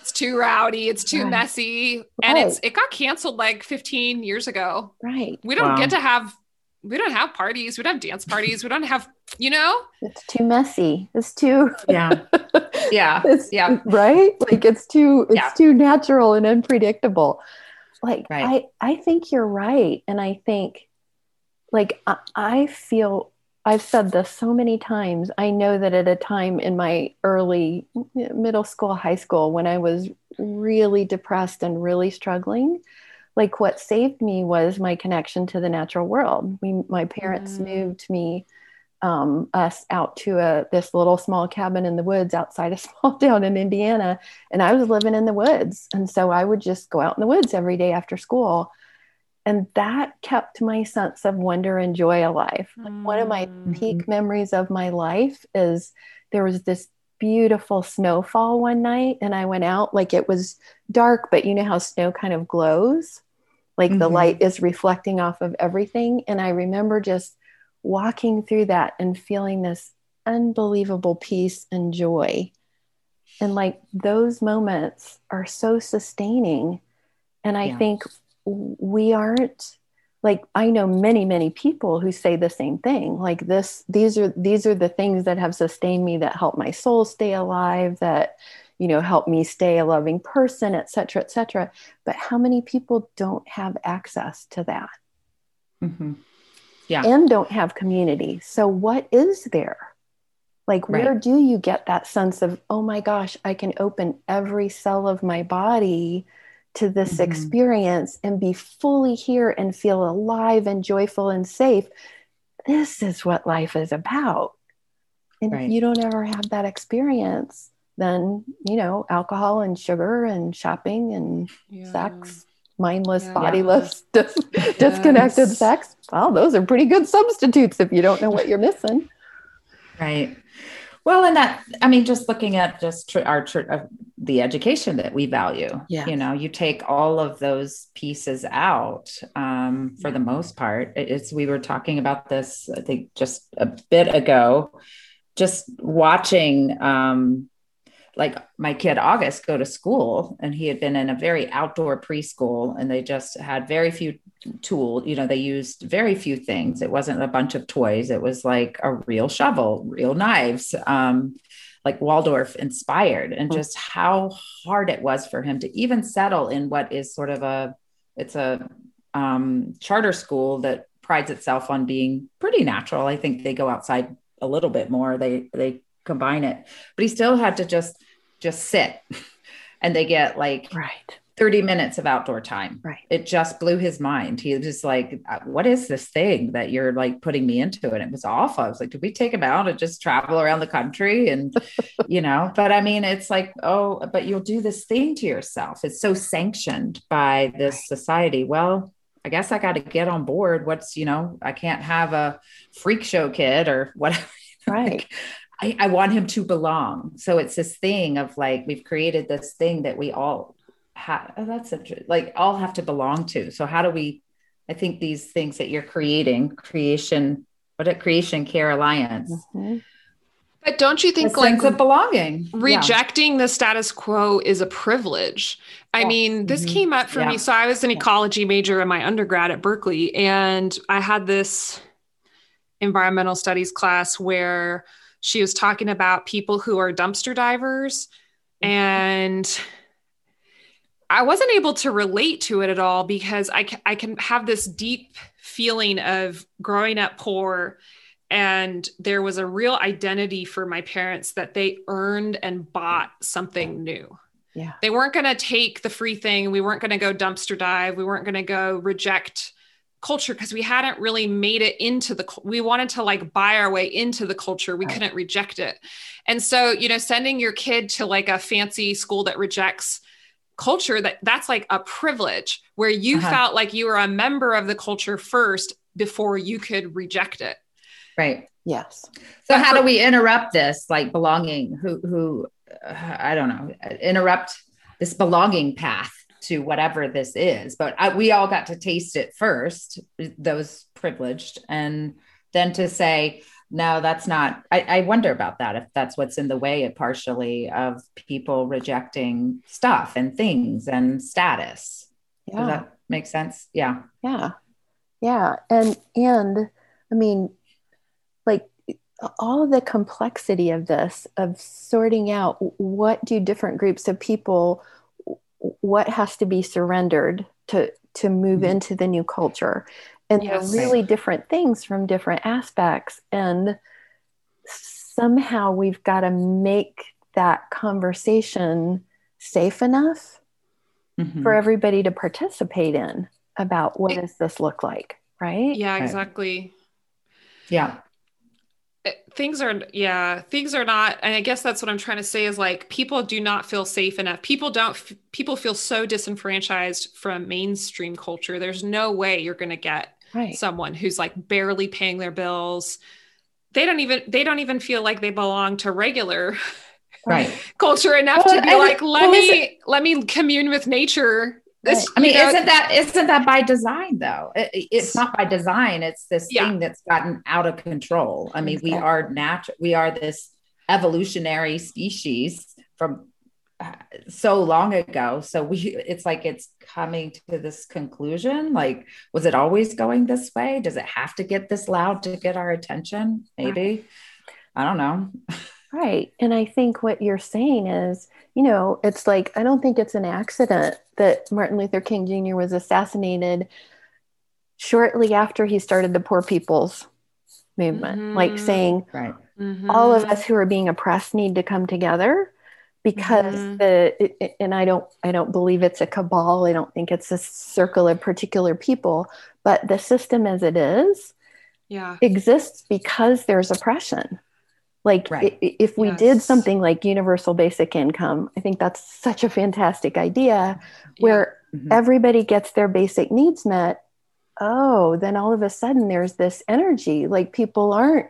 It's too rowdy. It's too right. messy. Right. And it's it got canceled like 15 years ago. Right. We don't wow. get to have we don't have parties. We don't have dance parties. We don't have, you know, it's too messy. It's too, yeah, yeah, it's, yeah, right. Like it's too, it's yeah. too natural and unpredictable. Like right. I, I think you're right, and I think like I, I feel I've said this so many times. I know that at a time in my early middle school, high school, when I was really depressed and really struggling, like what saved me was my connection to the natural world. We, my parents mm. moved me, um, us out to a this little small cabin in the woods outside a small town in Indiana, and I was living in the woods, and so I would just go out in the woods every day after school and that kept my sense of wonder and joy alive. Like one of my mm-hmm. peak memories of my life is there was this beautiful snowfall one night, and I went out like it was dark, but you know how snow kind of glows, like mm-hmm. the light is reflecting off of everything. And I remember just walking through that and feeling this unbelievable peace and joy. And like those moments are so sustaining. And I yeah. think we aren't like i know many many people who say the same thing like this these are these are the things that have sustained me that help my soul stay alive that you know help me stay a loving person etc etc but how many people don't have access to that mm-hmm. Yeah and don't have community so what is there like where right. do you get that sense of oh my gosh i can open every cell of my body to this mm-hmm. experience and be fully here and feel alive and joyful and safe. This is what life is about. And right. if you don't ever have that experience, then, you know, alcohol and sugar and shopping and yeah. sex, mindless, yeah. bodiless, dis- yes. disconnected sex, well, those are pretty good substitutes if you don't know what you're missing. Right. Well, and that, I mean, just looking at just tr- our tr- uh, the education that we value, yeah. you know, you take all of those pieces out um, for the most part. It's, we were talking about this, I think, just a bit ago, just watching um, like my kid August go to school and he had been in a very outdoor preschool and they just had very few tool you know they used very few things. It wasn't a bunch of toys. It was like a real shovel real knives um, like Waldorf inspired and just how hard it was for him to even settle in what is sort of a it's a um, charter school that prides itself on being pretty natural. I think they go outside a little bit more. They they combine it but he still had to just just sit and they get like right 30 minutes of outdoor time. Right. It just blew his mind. He was just like, uh, what is this thing that you're like putting me into? And it was awful. I was like, did we take him out and just travel around the country? And, you know, but I mean, it's like, oh, but you'll do this thing to yourself. It's so sanctioned by this right. society. Well, I guess I got to get on board. What's, you know, I can't have a freak show kid or whatever. Right. like, I, I want him to belong. So it's this thing of like, we've created this thing that we all have, oh, that's a, like all have to belong to. So how do we, I think these things that you're creating, creation, what a creation care alliance. Mm-hmm. But don't you think a like of belonging, rejecting yeah. the status quo is a privilege? I mean, this mm-hmm. came up for yeah. me. So I was an ecology major in my undergrad at Berkeley, and I had this environmental studies class where she was talking about people who are dumpster divers mm-hmm. and I wasn't able to relate to it at all because I, I can have this deep feeling of growing up poor and there was a real identity for my parents that they earned and bought something new. Yeah. They weren't going to take the free thing. We weren't going to go dumpster dive. We weren't going to go reject culture because we hadn't really made it into the we wanted to like buy our way into the culture. We right. couldn't reject it. And so you know sending your kid to like a fancy school that rejects culture that that's like a privilege where you uh-huh. felt like you were a member of the culture first before you could reject it. Right. Yes. So how do we interrupt this like belonging? Who who uh, i don't know interrupt this belonging path to whatever this is. But I, we all got to taste it first, those privileged, and then to say, no, that's not. I, I wonder about that if that's what's in the way, partially, of people rejecting stuff and things and status. Yeah. Does that make sense? Yeah. Yeah. Yeah. And, and I mean, like all the complexity of this, of sorting out what do different groups of people what has to be surrendered to to move mm-hmm. into the new culture and yes. they're really different things from different aspects and somehow we've got to make that conversation safe enough mm-hmm. for everybody to participate in about what does this look like right yeah exactly yeah Eh, things are yeah things are not and i guess that's what i'm trying to say is like people do not feel safe enough. People don't people feel so disenfranchised from mainstream culture. There's no way you're going to get right. someone who's like barely paying their bills. They don't even they don't even feel like they belong to regular right. culture enough well, to be like let well, me let me commune with nature this, I mean, know, isn't that isn't that by design though? It, it's not by design. It's this yeah. thing that's gotten out of control. I mean, we are natural. We are this evolutionary species from uh, so long ago. So we, it's like it's coming to this conclusion. Like, was it always going this way? Does it have to get this loud to get our attention? Maybe. I don't know. Right. And I think what you're saying is, you know, it's like, I don't think it's an accident that Martin Luther King Jr. was assassinated shortly after he started the Poor People's Movement, mm-hmm. like saying, right. Mm-hmm. all of us who are being oppressed need to come together because mm-hmm. the and I don't I don't believe it's a cabal. I don't think it's a circle of particular people, but the system as it is yeah exists because there's oppression like right. if we yes. did something like universal basic income, I think that's such a fantastic idea where yeah. mm-hmm. everybody gets their basic needs met. Oh, then all of a sudden there's this energy like people aren't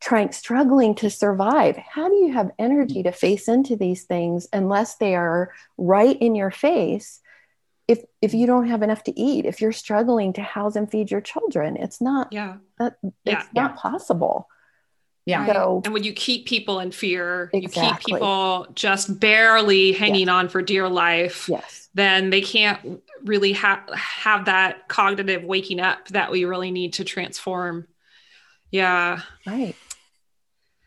trying struggling to survive. How do you have energy to face into these things unless they are right in your face? If if you don't have enough to eat, if you're struggling to house and feed your children, it's not yeah. that it's yeah. not possible. Yeah. So, and when you keep people in fear, exactly. you keep people just barely hanging yes. on for dear life. Yes. Then they can't really have have that cognitive waking up that we really need to transform. Yeah. Right.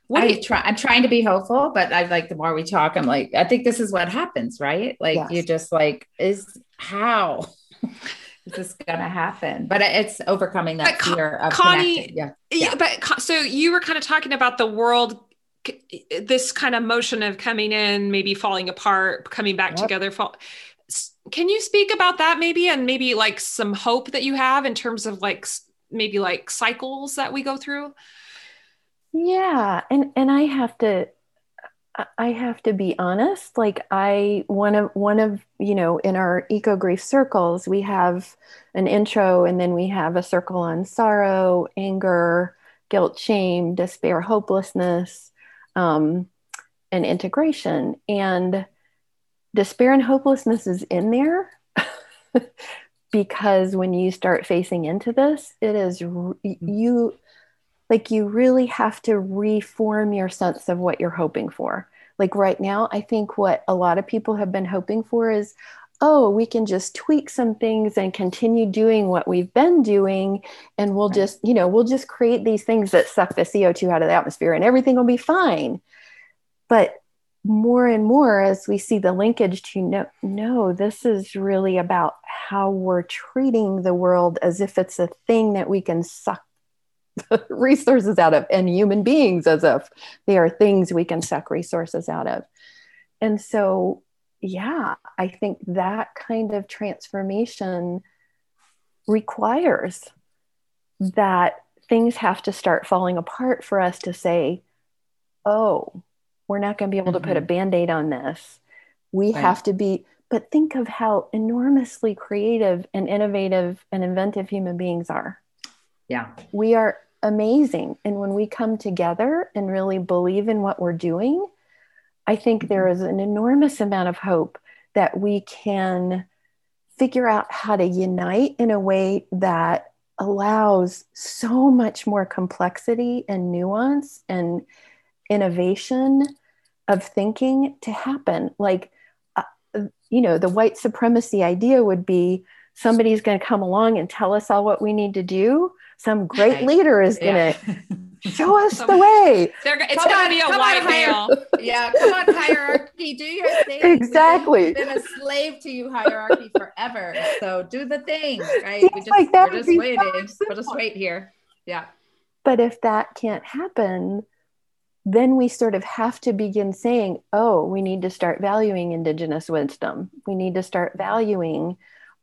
What I try, I'm trying to be hopeful, but I like the more we talk, I'm like, I think this is what happens, right? Like yes. you just like, is how is gonna happen? But it's overcoming that but fear of Connie. Yeah. yeah. But so you were kind of talking about the world, this kind of motion of coming in, maybe falling apart, coming back yep. together. Fall. Can you speak about that maybe, and maybe like some hope that you have in terms of like maybe like cycles that we go through? Yeah, and and I have to I have to be honest. Like I, one of one of you know, in our eco grief circles, we have an intro, and then we have a circle on sorrow, anger, guilt, shame, despair, hopelessness, um, and integration. And despair and hopelessness is in there because when you start facing into this, it is you like you really have to reform your sense of what you're hoping for. Like right now, I think what a lot of people have been hoping for is, oh, we can just tweak some things and continue doing what we've been doing. And we'll just, you know, we'll just create these things that suck the CO2 out of the atmosphere and everything will be fine. But more and more as we see the linkage to no, no, this is really about how we're treating the world as if it's a thing that we can suck resources out of and human beings as if they are things we can suck resources out of. And so, yeah, I think that kind of transformation requires that things have to start falling apart for us to say, oh, we're not going to be able mm-hmm. to put a mm-hmm. band aid on this. We right. have to be, but think of how enormously creative and innovative and inventive human beings are. Yeah. We are amazing. And when we come together and really believe in what we're doing, I think there is an enormous amount of hope that we can figure out how to unite in a way that allows so much more complexity and nuance and innovation of thinking to happen. Like, uh, you know, the white supremacy idea would be somebody's going to come along and tell us all what we need to do some great leader is going to Show us the way. They're, it's going to be a white male. Yeah, come on, hierarchy. Do your thing. Exactly. We've been a slave to you, hierarchy, forever. So do the thing, right? we just, like we're just waiting. We'll just wait here. Yeah. But if that can't happen, then we sort of have to begin saying, oh, we need to start valuing Indigenous wisdom. We need to start valuing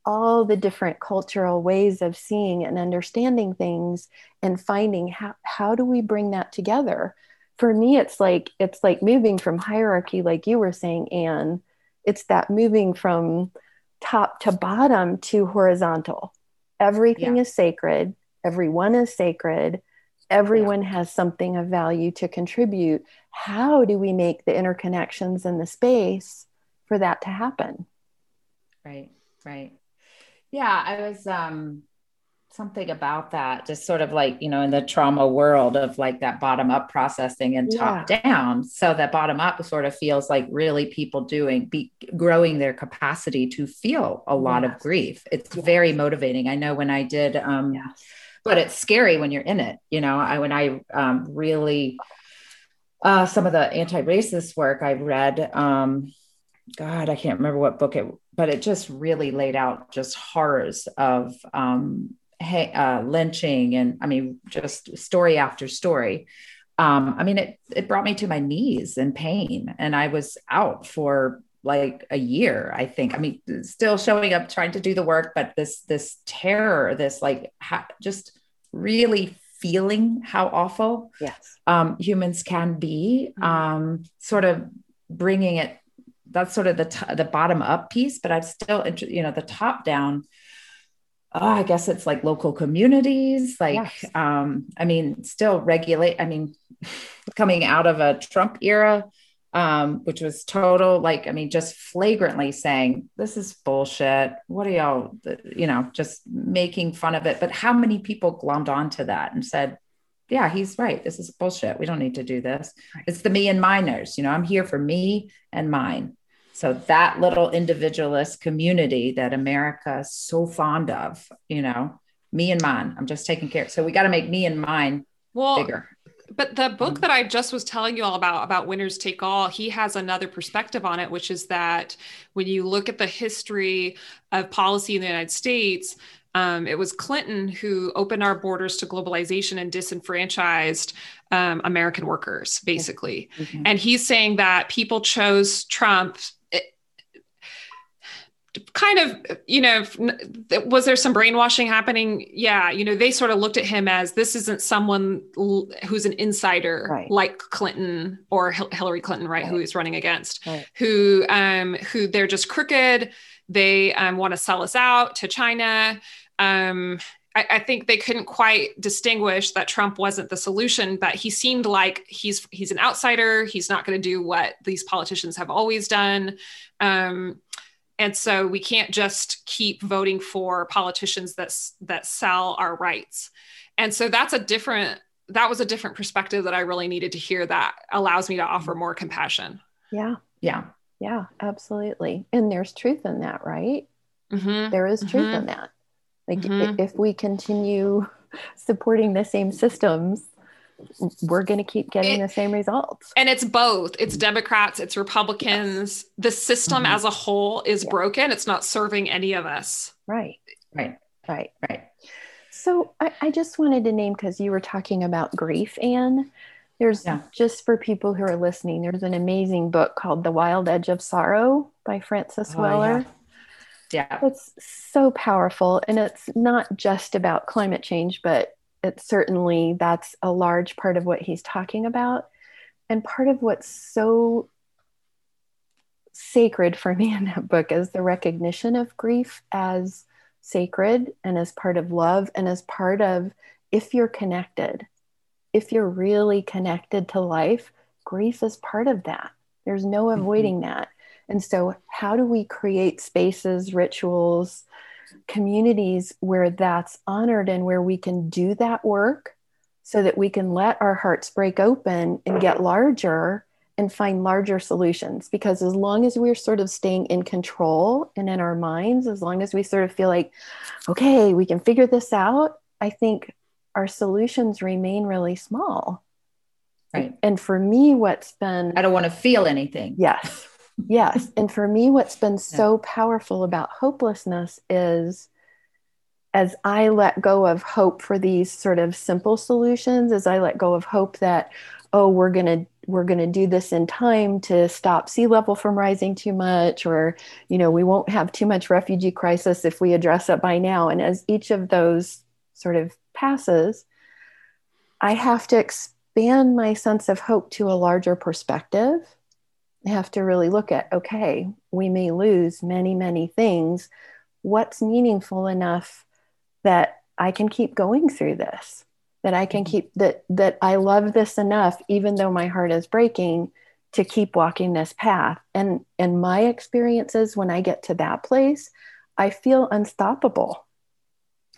all the different cultural ways of seeing and understanding things and finding how, how do we bring that together? For me it's like it's like moving from hierarchy like you were saying anne it's that moving from top to bottom to horizontal. Everything yeah. is sacred. Everyone is sacred. Everyone yeah. has something of value to contribute. How do we make the interconnections in the space for that to happen? Right right yeah i was um something about that just sort of like you know in the trauma world of like that bottom up processing and top yeah. down so that bottom up sort of feels like really people doing be growing their capacity to feel a lot yes. of grief it's yes. very motivating i know when i did um yes but it's scary when you're in it you know i when i um, really uh, some of the anti-racist work i read um, god i can't remember what book it but it just really laid out just horrors of um, uh, lynching and i mean just story after story. Um, i mean it it brought me to my knees in pain and i was out for like a year i think. I mean still showing up trying to do the work but this this terror this like ha- just really feeling how awful yes. um, humans can be mm-hmm. um, sort of bringing it that's sort of the t- the bottom up piece but i'm still you know the top down oh, i guess it's like local communities like yes. um, i mean still regulate i mean coming out of a trump era um, which was total, like, I mean, just flagrantly saying, this is bullshit. What are y'all, you know, just making fun of it. But how many people glommed onto that and said, yeah, he's right. This is bullshit. We don't need to do this. Right. It's the me and miners. You know, I'm here for me and mine. So that little individualist community that America's so fond of, you know, me and mine. I'm just taking care. So we got to make me and mine well, bigger but the book mm. that I just was telling you all about, about Winners Take All, he has another perspective on it, which is that when you look at the history of policy in the United States, um, it was Clinton who opened our borders to globalization and disenfranchised um, American workers, basically. Mm-hmm. And he's saying that people chose Trump kind of you know was there some brainwashing happening yeah you know they sort of looked at him as this isn't someone who's an insider right. like clinton or hillary clinton right, right. who he's running against right. who um who they're just crooked they um, want to sell us out to china um I, I think they couldn't quite distinguish that Trump wasn't the solution, but he seemed like he's he's an outsider. He's not going to do what these politicians have always done. Um, and so we can't just keep voting for politicians that that sell our rights. And so that's a different that was a different perspective that i really needed to hear that allows me to offer more compassion. Yeah. Yeah. Yeah absolutely. And there's truth in that right? Mm-hmm. there is truth mm-hmm. in that. Like mm-hmm. if we continue supporting the same systems we're going to keep getting it, the same results. And it's both. It's Democrats, it's Republicans. Yes. The system mm-hmm. as a whole is yeah. broken. It's not serving any of us. Right. Right. Right. Right. So I, I just wanted to name because you were talking about grief, Anne. There's yeah. just for people who are listening, there's an amazing book called The Wild Edge of Sorrow by Francis oh, Weller. Yeah. yeah. It's so powerful. And it's not just about climate change, but it certainly that's a large part of what he's talking about and part of what's so sacred for me in that book is the recognition of grief as sacred and as part of love and as part of if you're connected if you're really connected to life grief is part of that there's no mm-hmm. avoiding mm-hmm. that and so how do we create spaces rituals communities where that's honored and where we can do that work so that we can let our hearts break open and get larger and find larger solutions. Because as long as we're sort of staying in control and in our minds, as long as we sort of feel like, okay, we can figure this out, I think our solutions remain really small. Right. And for me, what's been I don't want to feel anything. Yes. Yes. and for me, what's been so powerful about hopelessness is as I let go of hope for these sort of simple solutions, as I let go of hope that, oh, we're going to we're going to do this in time to stop sea level from rising too much or you know we won't have too much refugee crisis if we address it by now. And as each of those sort of passes i have to expand my sense of hope to a larger perspective have to really look at okay we may lose many many things. What's meaningful enough that i can keep going through this? That I can mm-hmm. keep that that I love this enough even though my heart is breaking to keep walking this path? And and my experiences when I get to that place I feel unstoppable.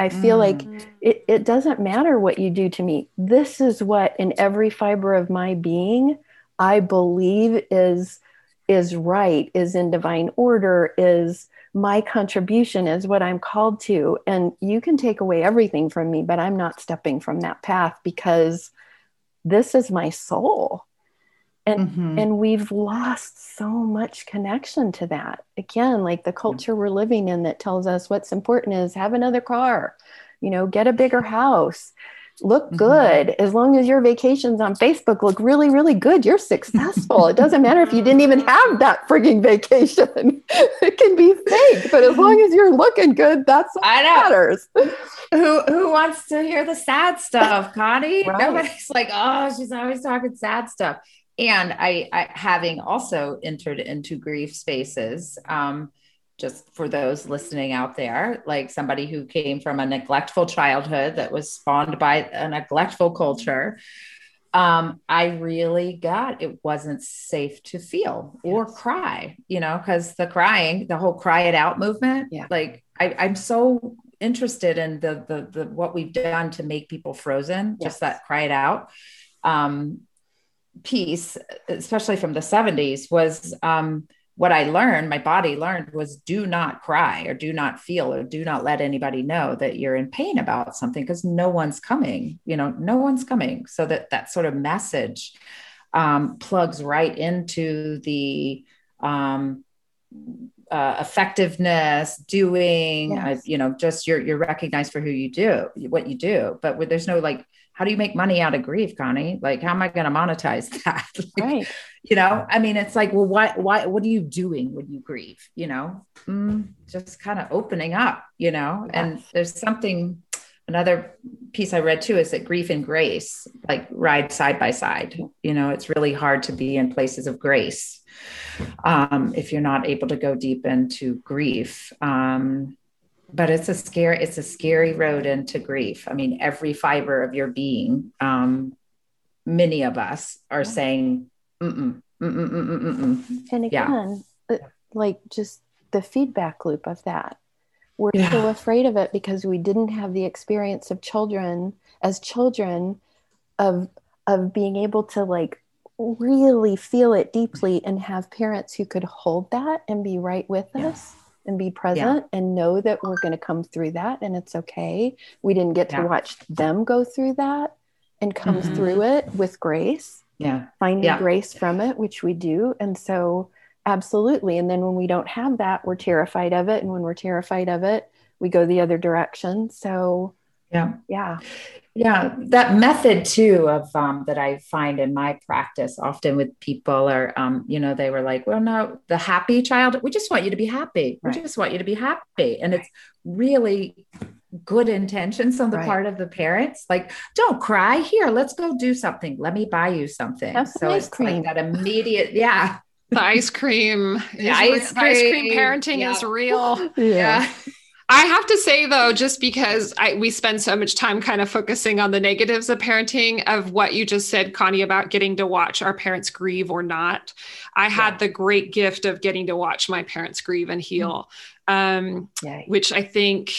I feel mm. like it, it doesn't matter what you do to me. This is what in every fiber of my being I believe is is right is in divine order is my contribution is what I'm called to. And you can take away everything from me, but I'm not stepping from that path because this is my soul. And mm-hmm. and we've lost so much connection to that. Again, like the culture we're living in that tells us what's important is have another car, you know, get a bigger house look mm-hmm. good mm-hmm. as long as your vacations on facebook look really really good you're successful it doesn't matter if you didn't even have that frigging vacation it can be fake but as long as you're looking good that's what I know. matters who who wants to hear the sad stuff connie right. nobody's like oh she's always talking sad stuff and I, I having also entered into grief spaces um just for those listening out there, like somebody who came from a neglectful childhood that was spawned by a neglectful culture, um, I really got it wasn't safe to feel or yes. cry, you know, because the crying, the whole cry it out movement, yeah. like I, I'm so interested in the, the the what we've done to make people frozen, yes. just that cry it out. Um, piece, especially from the 70s, was um, what I learned, my body learned was do not cry or do not feel or do not let anybody know that you're in pain about something because no one's coming, you know, no one's coming. So that that sort of message um, plugs right into the um, uh, effectiveness, doing, uh, yes. uh, you know, just you're you're recognized for who you do, what you do. But there's no like how do you make money out of grief, Connie? Like, how am I going to monetize that? like, right. You know, I mean, it's like, well, why, why, what are you doing when you grieve? You know, mm, just kind of opening up, you know, and there's something, another piece I read too, is that grief and grace like ride side by side. You know, it's really hard to be in places of grace um, if you're not able to go deep into grief. Um, but it's a scary it's a scary road into grief i mean every fiber of your being um many of us are saying mm-mm, mm-mm, mm-mm, and again yeah. like just the feedback loop of that we're yeah. so afraid of it because we didn't have the experience of children as children of of being able to like really feel it deeply and have parents who could hold that and be right with yeah. us and be present yeah. and know that we're going to come through that and it's okay. We didn't get yeah. to watch them go through that and come mm-hmm. through it with grace. Yeah. Finding yeah. grace from it, which we do. And so, absolutely. And then when we don't have that, we're terrified of it. And when we're terrified of it, we go the other direction. So, yeah. Yeah. Yeah, that method too of um, that I find in my practice often with people are, um, you know, they were like, well, no, the happy child, we just want you to be happy. Right. We just want you to be happy. And it's really good intentions on the right. part of the parents. Like, don't cry. Here, let's go do something. Let me buy you something. Have so it's cream. like that immediate, yeah. The ice cream. The ice, cream. ice cream parenting yeah. is real. yeah. yeah. I have to say though, just because I, we spend so much time kind of focusing on the negatives of parenting, of what you just said, Connie, about getting to watch our parents grieve or not. I had the great gift of getting to watch my parents grieve and heal, um, which I think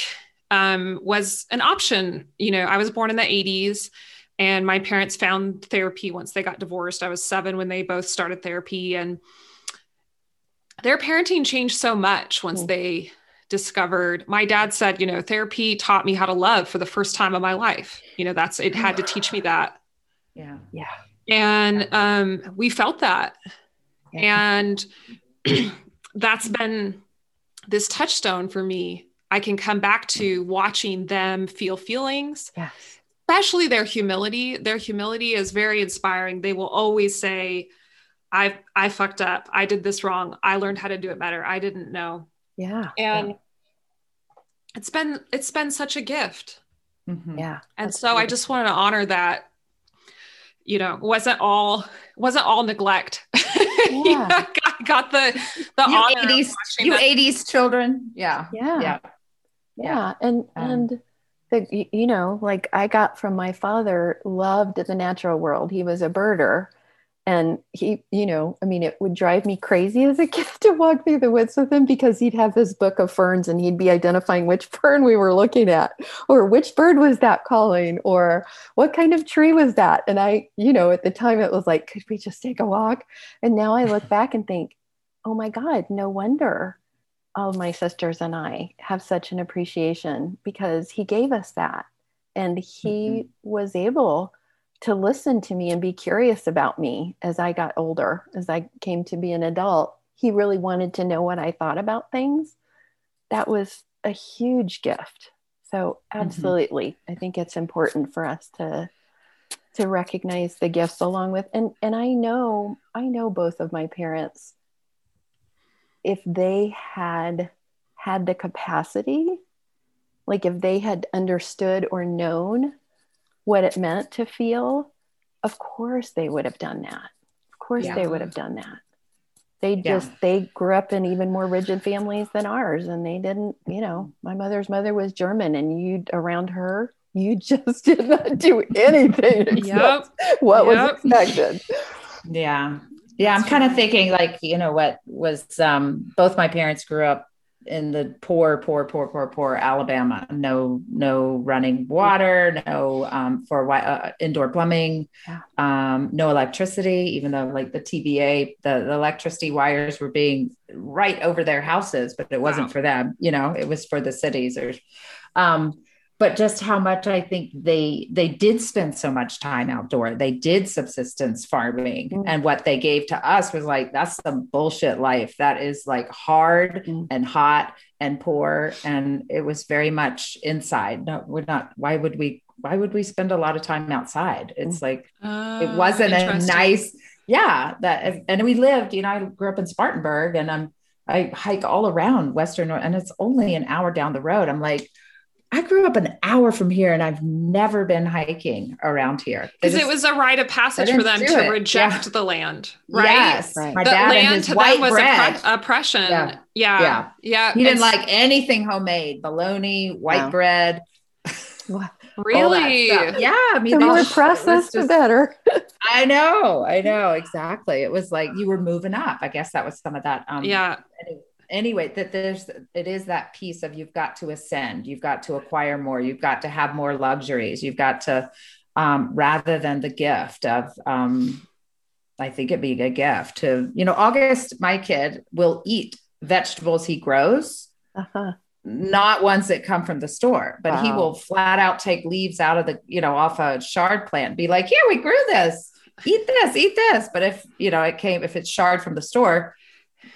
um, was an option. You know, I was born in the 80s and my parents found therapy once they got divorced. I was seven when they both started therapy and their parenting changed so much once mm. they discovered my dad said you know therapy taught me how to love for the first time of my life. You know that's it had to teach me that. Yeah. Yeah. And um we felt that. Yeah. and that's been this touchstone for me. I can come back to watching them feel feelings. Yes. Especially their humility. Their humility is very inspiring. They will always say i i fucked up. I did this wrong. I learned how to do it better. I didn't know. Yeah. And yeah. It's been it's been such a gift. Mm-hmm. yeah and so i just wanted to honor that you know wasn't all wasn't all neglect. Yeah. I got the the you 80s you that. 80s children. Yeah. Yeah. Yeah. Yeah. And um, and the you know like i got from my father loved the natural world. He was a birder and he you know i mean it would drive me crazy as a kid to walk through the woods with him because he'd have this book of ferns and he'd be identifying which fern we were looking at or which bird was that calling or what kind of tree was that and i you know at the time it was like could we just take a walk and now i look back and think oh my god no wonder all my sisters and i have such an appreciation because he gave us that and he mm-hmm. was able to listen to me and be curious about me as I got older, as I came to be an adult. He really wanted to know what I thought about things. That was a huge gift. So mm-hmm. absolutely, mm-hmm. I think it's important for us to to recognize the gifts along with and and I know I know both of my parents if they had had the capacity like if they had understood or known what it meant to feel, of course they would have done that. Of course yeah. they would have done that. They just yeah. they grew up in even more rigid families than ours and they didn't, you know, my mother's mother was German and you around her, you just did not do anything yep. what yep. was expected. Yeah. Yeah, I'm kind of thinking like, you know, what was um both my parents grew up in the poor, poor, poor, poor, poor Alabama. No, no running water, no um, for uh, indoor plumbing, um, no electricity. Even though like the TVA, the, the, electricity wires were being right over their houses, but it wasn't wow. for them. You know, it was for the cities. Or, um, but just how much I think they they did spend so much time outdoor. They did subsistence farming, mm-hmm. and what they gave to us was like that's some bullshit life. That is like hard mm-hmm. and hot and poor, and it was very much inside. No, we're not. Why would we? Why would we spend a lot of time outside? It's mm. like uh, it wasn't a nice. Yeah, that and we lived. You know, I grew up in Spartanburg, and I'm I hike all around Western, and it's only an hour down the road. I'm like I grew up an hour from here and I've never been hiking around here. Because it was a rite of passage for them to it. reject yeah. the land, right? Yes. Right. My the dad land and his to white them was bread. oppression. Yeah. Yeah. yeah. yeah. He didn't like anything homemade, bologna, white bread. really? Yeah. I mean, the more processed, the better. I know. I know. Exactly. It was like you were moving up. I guess that was some of that. Um, yeah. Anyway anyway that there's it is that piece of you've got to ascend you've got to acquire more you've got to have more luxuries you've got to um, rather than the gift of um, i think it'd be a gift to you know august my kid will eat vegetables he grows uh-huh. not ones that come from the store but wow. he will flat out take leaves out of the you know off a chard plant be like here we grew this eat this eat this but if you know it came if it's chard from the store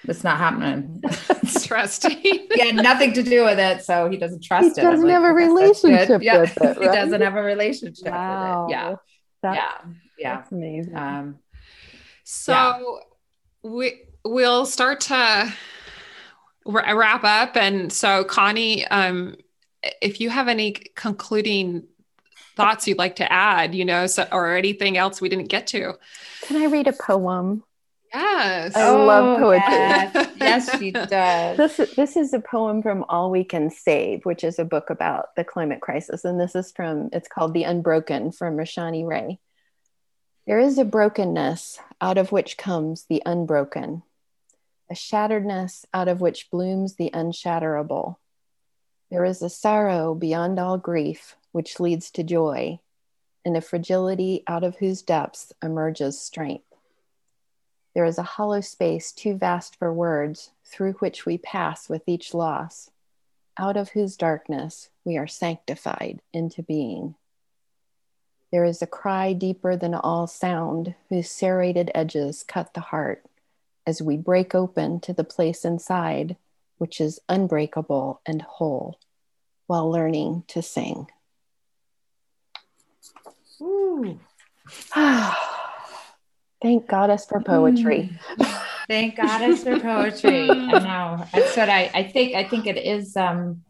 it's not happening. Trusting. he had nothing to do with it, so he doesn't trust he it. Doesn't have a relationship yeah. with it. Right? he doesn't have a relationship wow. with it. Yeah. That's, yeah. Yeah. That's amazing. Um, so yeah. we we'll start to wrap up, and so Connie, um, if you have any concluding thoughts you'd like to add, you know, so, or anything else we didn't get to. Can I read a poem? Yes. I oh, love poetry. Yes, yes she does. this, this is a poem from All We Can Save, which is a book about the climate crisis. And this is from, it's called The Unbroken from Rashani Ray. There is a brokenness out of which comes the unbroken, a shatteredness out of which blooms the unshatterable. There is a sorrow beyond all grief which leads to joy, and a fragility out of whose depths emerges strength. There is a hollow space too vast for words through which we pass with each loss, out of whose darkness we are sanctified into being. There is a cry deeper than all sound, whose serrated edges cut the heart as we break open to the place inside, which is unbreakable and whole, while learning to sing. Ooh. Thank Goddess for poetry. Mm. Thank Goddess for poetry. I know. That's what I, I think. I think it is. Um,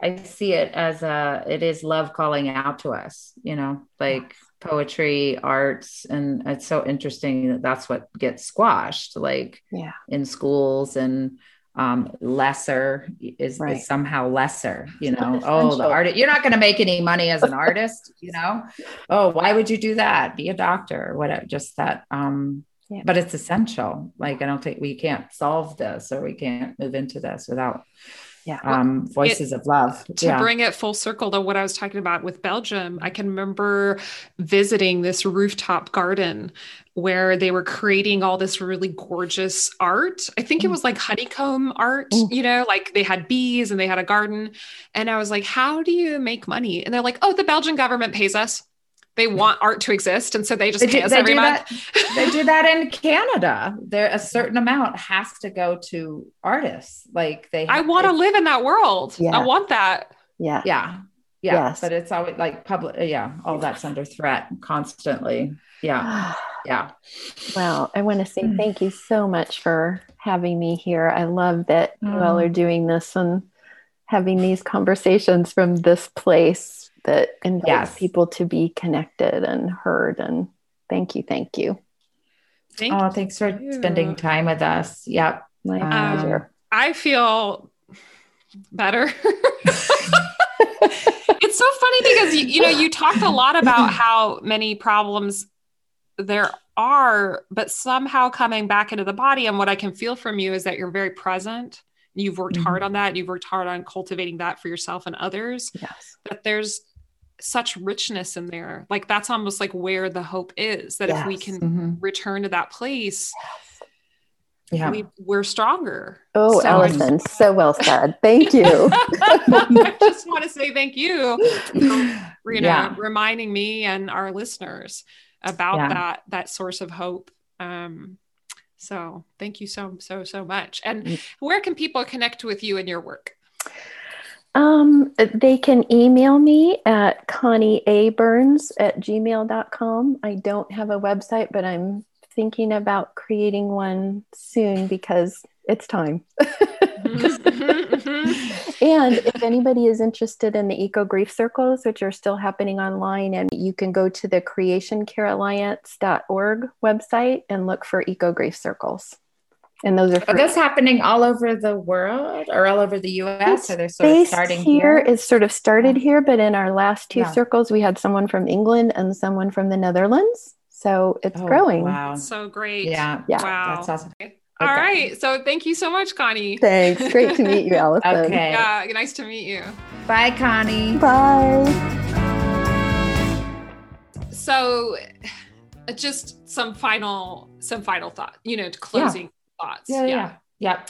I see it as a. It is love calling out to us. You know, like poetry, arts, and it's so interesting that that's what gets squashed. Like, yeah, in schools and um, lesser is, right. is, somehow lesser, you know. Oh, the artist, you're not going to make any money as an artist, you know. Oh, why would you do that? Be a doctor or whatever. Just that. Um, yeah. But it's essential. Like, I don't think we can't solve this or we can't move into this without yeah. um, voices it, of love. To yeah. bring it full circle to what I was talking about with Belgium, I can remember visiting this rooftop garden where they were creating all this really gorgeous art. I think it mm. was like honeycomb art, mm. you know, like they had bees and they had a garden. And I was like, how do you make money? And they're like, oh, the Belgian government pays us they want art to exist and so they just they pay do, us every month. that, they do that in canada. There a certain amount has to go to artists. Like they i want to live in that world. Yeah. i want that. Yeah. Yeah. Yeah yes. but it's always like public yeah all that's under threat constantly. Yeah. Yeah. Well i want to say mm. thank you so much for having me here. I love that mm. you all are doing this and having these conversations from this place that invites yes. people to be connected and heard. And thank you, thank you. Thank oh, thanks for you. spending time with us. Yep. My um, pleasure. I feel better. it's so funny because you, you know you talked a lot about how many problems there are, but somehow coming back into the body. And what I can feel from you is that you're very present. You've worked mm-hmm. hard on that. You've worked hard on cultivating that for yourself and others. Yes. That there's such richness in there. Like that's almost like where the hope is that yes. if we can mm-hmm. return to that place, yeah. we, we're stronger. Oh, so Allison, so well said. Thank you. I just want to say thank you for, you know, yeah. reminding me and our listeners about yeah. that, that source of hope. Um, so thank you so, so, so much. And mm. where can people connect with you and your work? Um, they can email me at connieaburns at gmail.com. I don't have a website, but I'm thinking about creating one soon because it's time. and if anybody is interested in the Eco Grief Circles, which are still happening online, and you can go to the creationcarealliance.org website and look for Eco Grief Circles and those are free. Are those happening all over the world or all over the U.S. Are they sort of starting here? Is sort of started here, but in our last two yeah. circles, we had someone from England and someone from the Netherlands. So it's oh, growing. Wow, so great! Yeah, yeah, wow, that's awesome. Okay. All right. So thank you so much, Connie. Thanks. Great to meet you, Allison. okay. Yeah. Nice to meet you. Bye, Connie. Bye. So just some final some final thought, you know, closing thoughts. Yeah, yeah, yeah.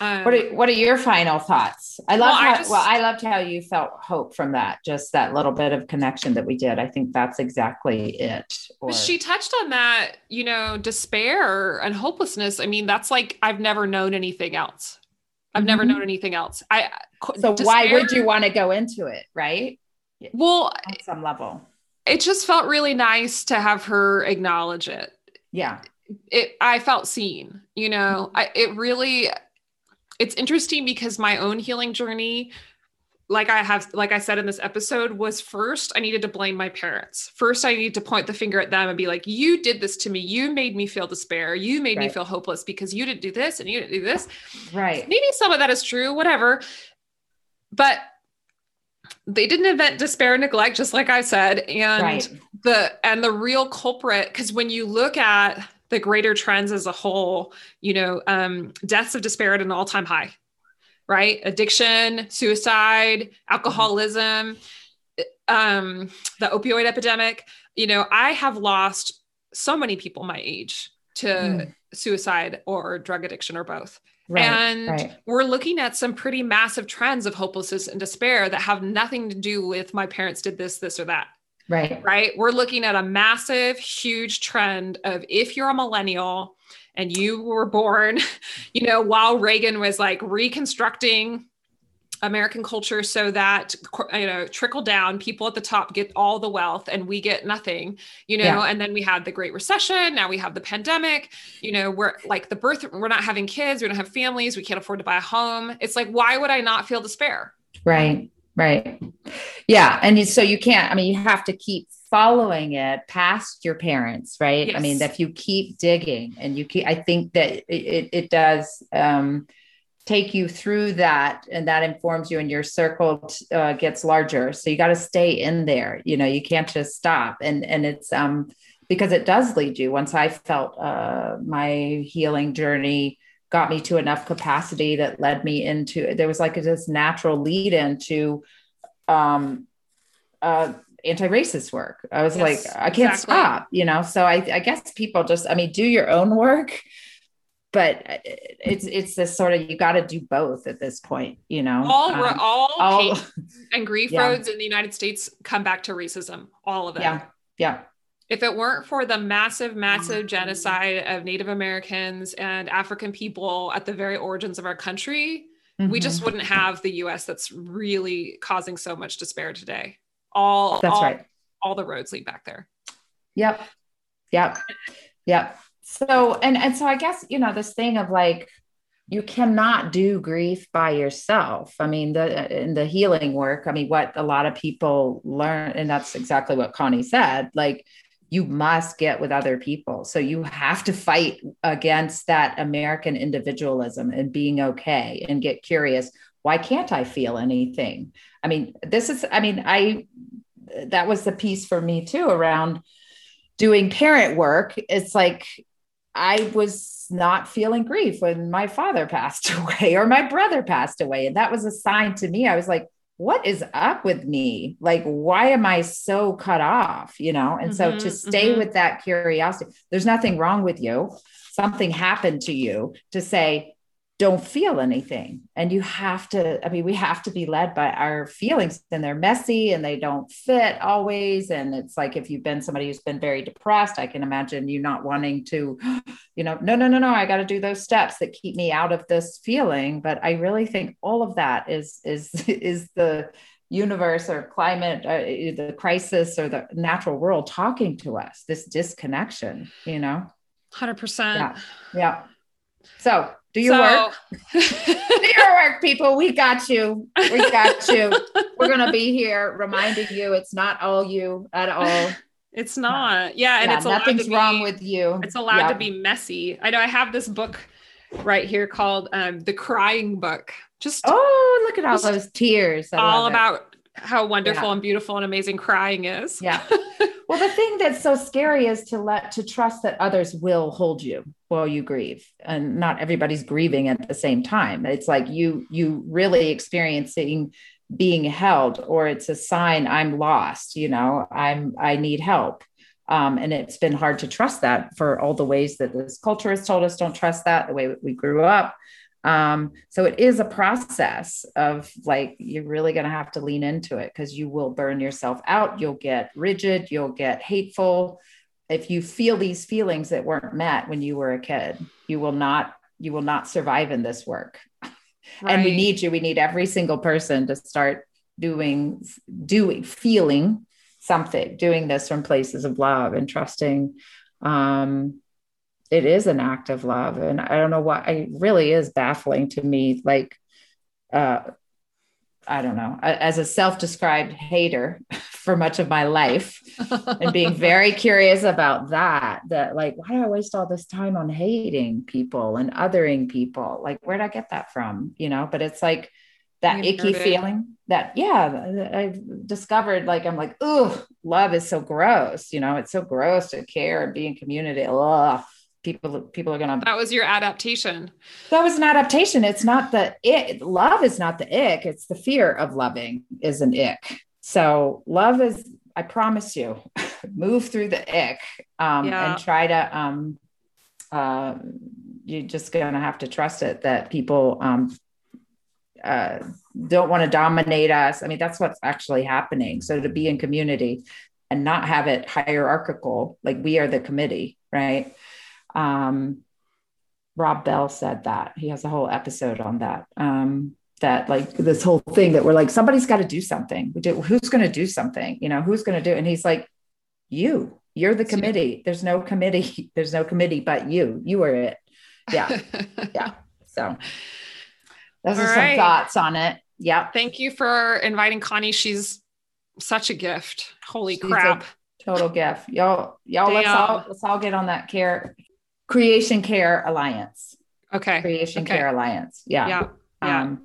Um, what are What are your final thoughts? I love well, how I just, well, I loved how you felt hope from that. Just that little bit of connection that we did. I think that's exactly it. Or, she touched on that. You know, despair and hopelessness. I mean, that's like I've never known anything else. I've mm-hmm. never known anything else. I so despair, why would you want to go into it, right? Well, on some level, it just felt really nice to have her acknowledge it. Yeah it I felt seen, you know. Mm-hmm. I it really it's interesting because my own healing journey like I have, like I said in this episode, was first I needed to blame my parents. First, I needed to point the finger at them and be like, "You did this to me. You made me feel despair. You made right. me feel hopeless because you didn't do this and you didn't do this." Right. Maybe some of that is true, whatever. But they didn't invent despair and neglect, just like I said, and right. the and the real culprit. Because when you look at the greater trends as a whole, you know, um, deaths of despair at an all time high, right? Addiction, suicide, alcoholism, um, the opioid epidemic. You know, I have lost so many people my age to mm. suicide or drug addiction or both. Right, and right. we're looking at some pretty massive trends of hopelessness and despair that have nothing to do with my parents did this, this, or that. Right. Right. We're looking at a massive, huge trend of if you're a millennial and you were born, you know, while Reagan was like reconstructing American culture so that you know trickle down people at the top get all the wealth and we get nothing you know yeah. and then we had the great recession now we have the pandemic you know we're like the birth we're not having kids we don't have families we can't afford to buy a home it's like why would I not feel despair right right. Yeah. And so you can't I mean you have to keep following it past your parents right? Yes. I mean if you keep digging and you keep I think that it, it does um take you through that and that informs you and your circle uh, gets larger. So you got to stay in there. You know you can't just stop. And and it's um because it does lead you. Once i felt uh, my healing journey got me to enough capacity that led me into there was like this natural lead into um uh anti-racist work. I was yes, like i can't exactly. stop you know? So I, I guess people just i mean do your own work but it's it's this sort of you got to do both at this point you know? All um, all, all and grief yeah. roads in the united states come back to racism all of it. Yeah yeah if it weren't for the massive massive genocide of native americans and african people at the very origins of our country mm-hmm. we just wouldn't have the us that's really causing so much despair today. All that's all, right. all the roads lead back there. Yep. Yep. Yep. So and and so i guess you know this thing of like you cannot do grief by yourself. I mean the in the healing work i mean what a lot of people learn and that's exactly what connie said like you must get with other people so you have to fight against that american individualism and being okay and get curious why can't i feel anything i mean this is i mean i that was the piece for me too around doing parent work it's like I was not feeling grief when my father passed away or my brother passed away. And that was a sign to me. I was like, what is up with me? Like, why am I so cut off? You know? And mm-hmm, so to stay mm-hmm. with that curiosity, there's nothing wrong with you. Something happened to you to say, don't feel anything. And you have to, I mean, we have to be led by our feelings and they're messy and they don't fit always. And it's like if you've been somebody who's been very depressed, I can imagine you not wanting to, you know, no, no, no, no, I got to do those steps that keep me out of this feeling. But I really think all of that is is is the universe or climate, uh, the crisis or the natural world talking to us, this disconnection, you know? 100%. Yeah. Yeah. So do your so, work. Do your work, people. We got you. We got you. We're gonna be here reminding you it's not all you at all. It's not. Yeah, and yeah, it's nothing's be, wrong with you. It's allowed to be messy. I know. I have this book right here called um, "The Crying Book." Just oh, look at all those tears. I all about how wonderful yeah. and beautiful and amazing crying is. Yeah. well, the thing that's so scary is to let to trust that others will hold you while you grieve, and not everybody's grieving at the same time. It's like you you really experiencing being held, or it's a sign I'm lost. You know, I'm I need help. Um, and it's been hard to trust that for all the ways that this culture has told us don't trust that the way we grew up um, so it is a process of like, you're really going to have to lean into it because you will burn yourself out. You'll get rigid, you'll get hateful. If you feel these feelings that weren't met when you were a kid, you will not, you will not survive in this work. Right. And we need you. We need every single person to start doing, doing, feeling something, doing this from places of love and trusting um, it is an act of love and i don't know why it really is baffling to me like uh i don't know as a self-described hater for much of my life and being very curious about that that like why do i waste all this time on hating people and othering people? Like where'd i get that from? You know but it's like that icky feeling that yeah i've discovered like i'm like oh love is so gross you know it's so gross to care and be in community Ugh people people are gonna that was your adaptation that was an adaptation it's not the it love is not the ick it's the fear of loving is an ick so love is i promise you move through the ick um, yeah. and try to um, uh, you're just going to have to trust it that people um, uh, don't want to dominate us. I mean, that's what's actually happening. So to be in community and not have it hierarchical, like we are the committee, right? Um, Rob Bell said that he has a whole episode on that. Um, that like this whole thing that we're like somebody's got to do something. We do, who's going to do something? You know, who's going to do? It? And he's like, you. You're the committee. There's no committee. There's no committee but you. You are it. Yeah, yeah. So those All are right. some thoughts on it. Yeah. Thank you for inviting Connie. She's such a gift. Holy She's crap. Total gift. Y'all, y'all let's all let's all get on that care creation care alliance. Okay. Creation okay. care alliance. Yeah. Yeah. yeah. Um,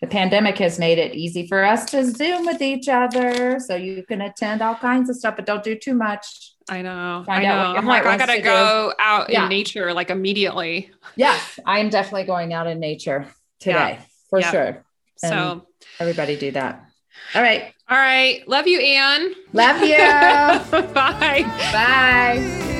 the pandemic has made it easy for us to zoom with each other so you can attend all kinds of stuff but don't do too much i know Find i know i'm like i gotta to go do. out yeah. in nature like immediately yes i am definitely going out in nature today yeah. for yeah. sure and so everybody do that all right all right love you anne love you bye bye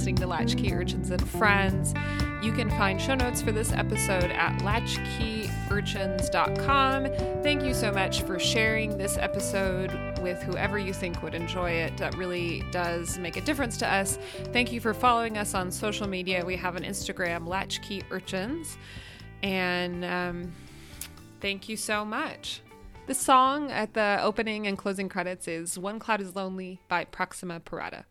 listening to Latchkey Urchins and Friends. You can find show notes for this episode at latchkeyurchins.com. Thank you so much for sharing this episode with whoever you think would enjoy it. That really does make a difference to us. Thank you for following us on social media. We have an Instagram, Latchkey Urchins. And um, thank you so much. The song at the opening and closing credits is One Cloud is Lonely by Proxima Parada.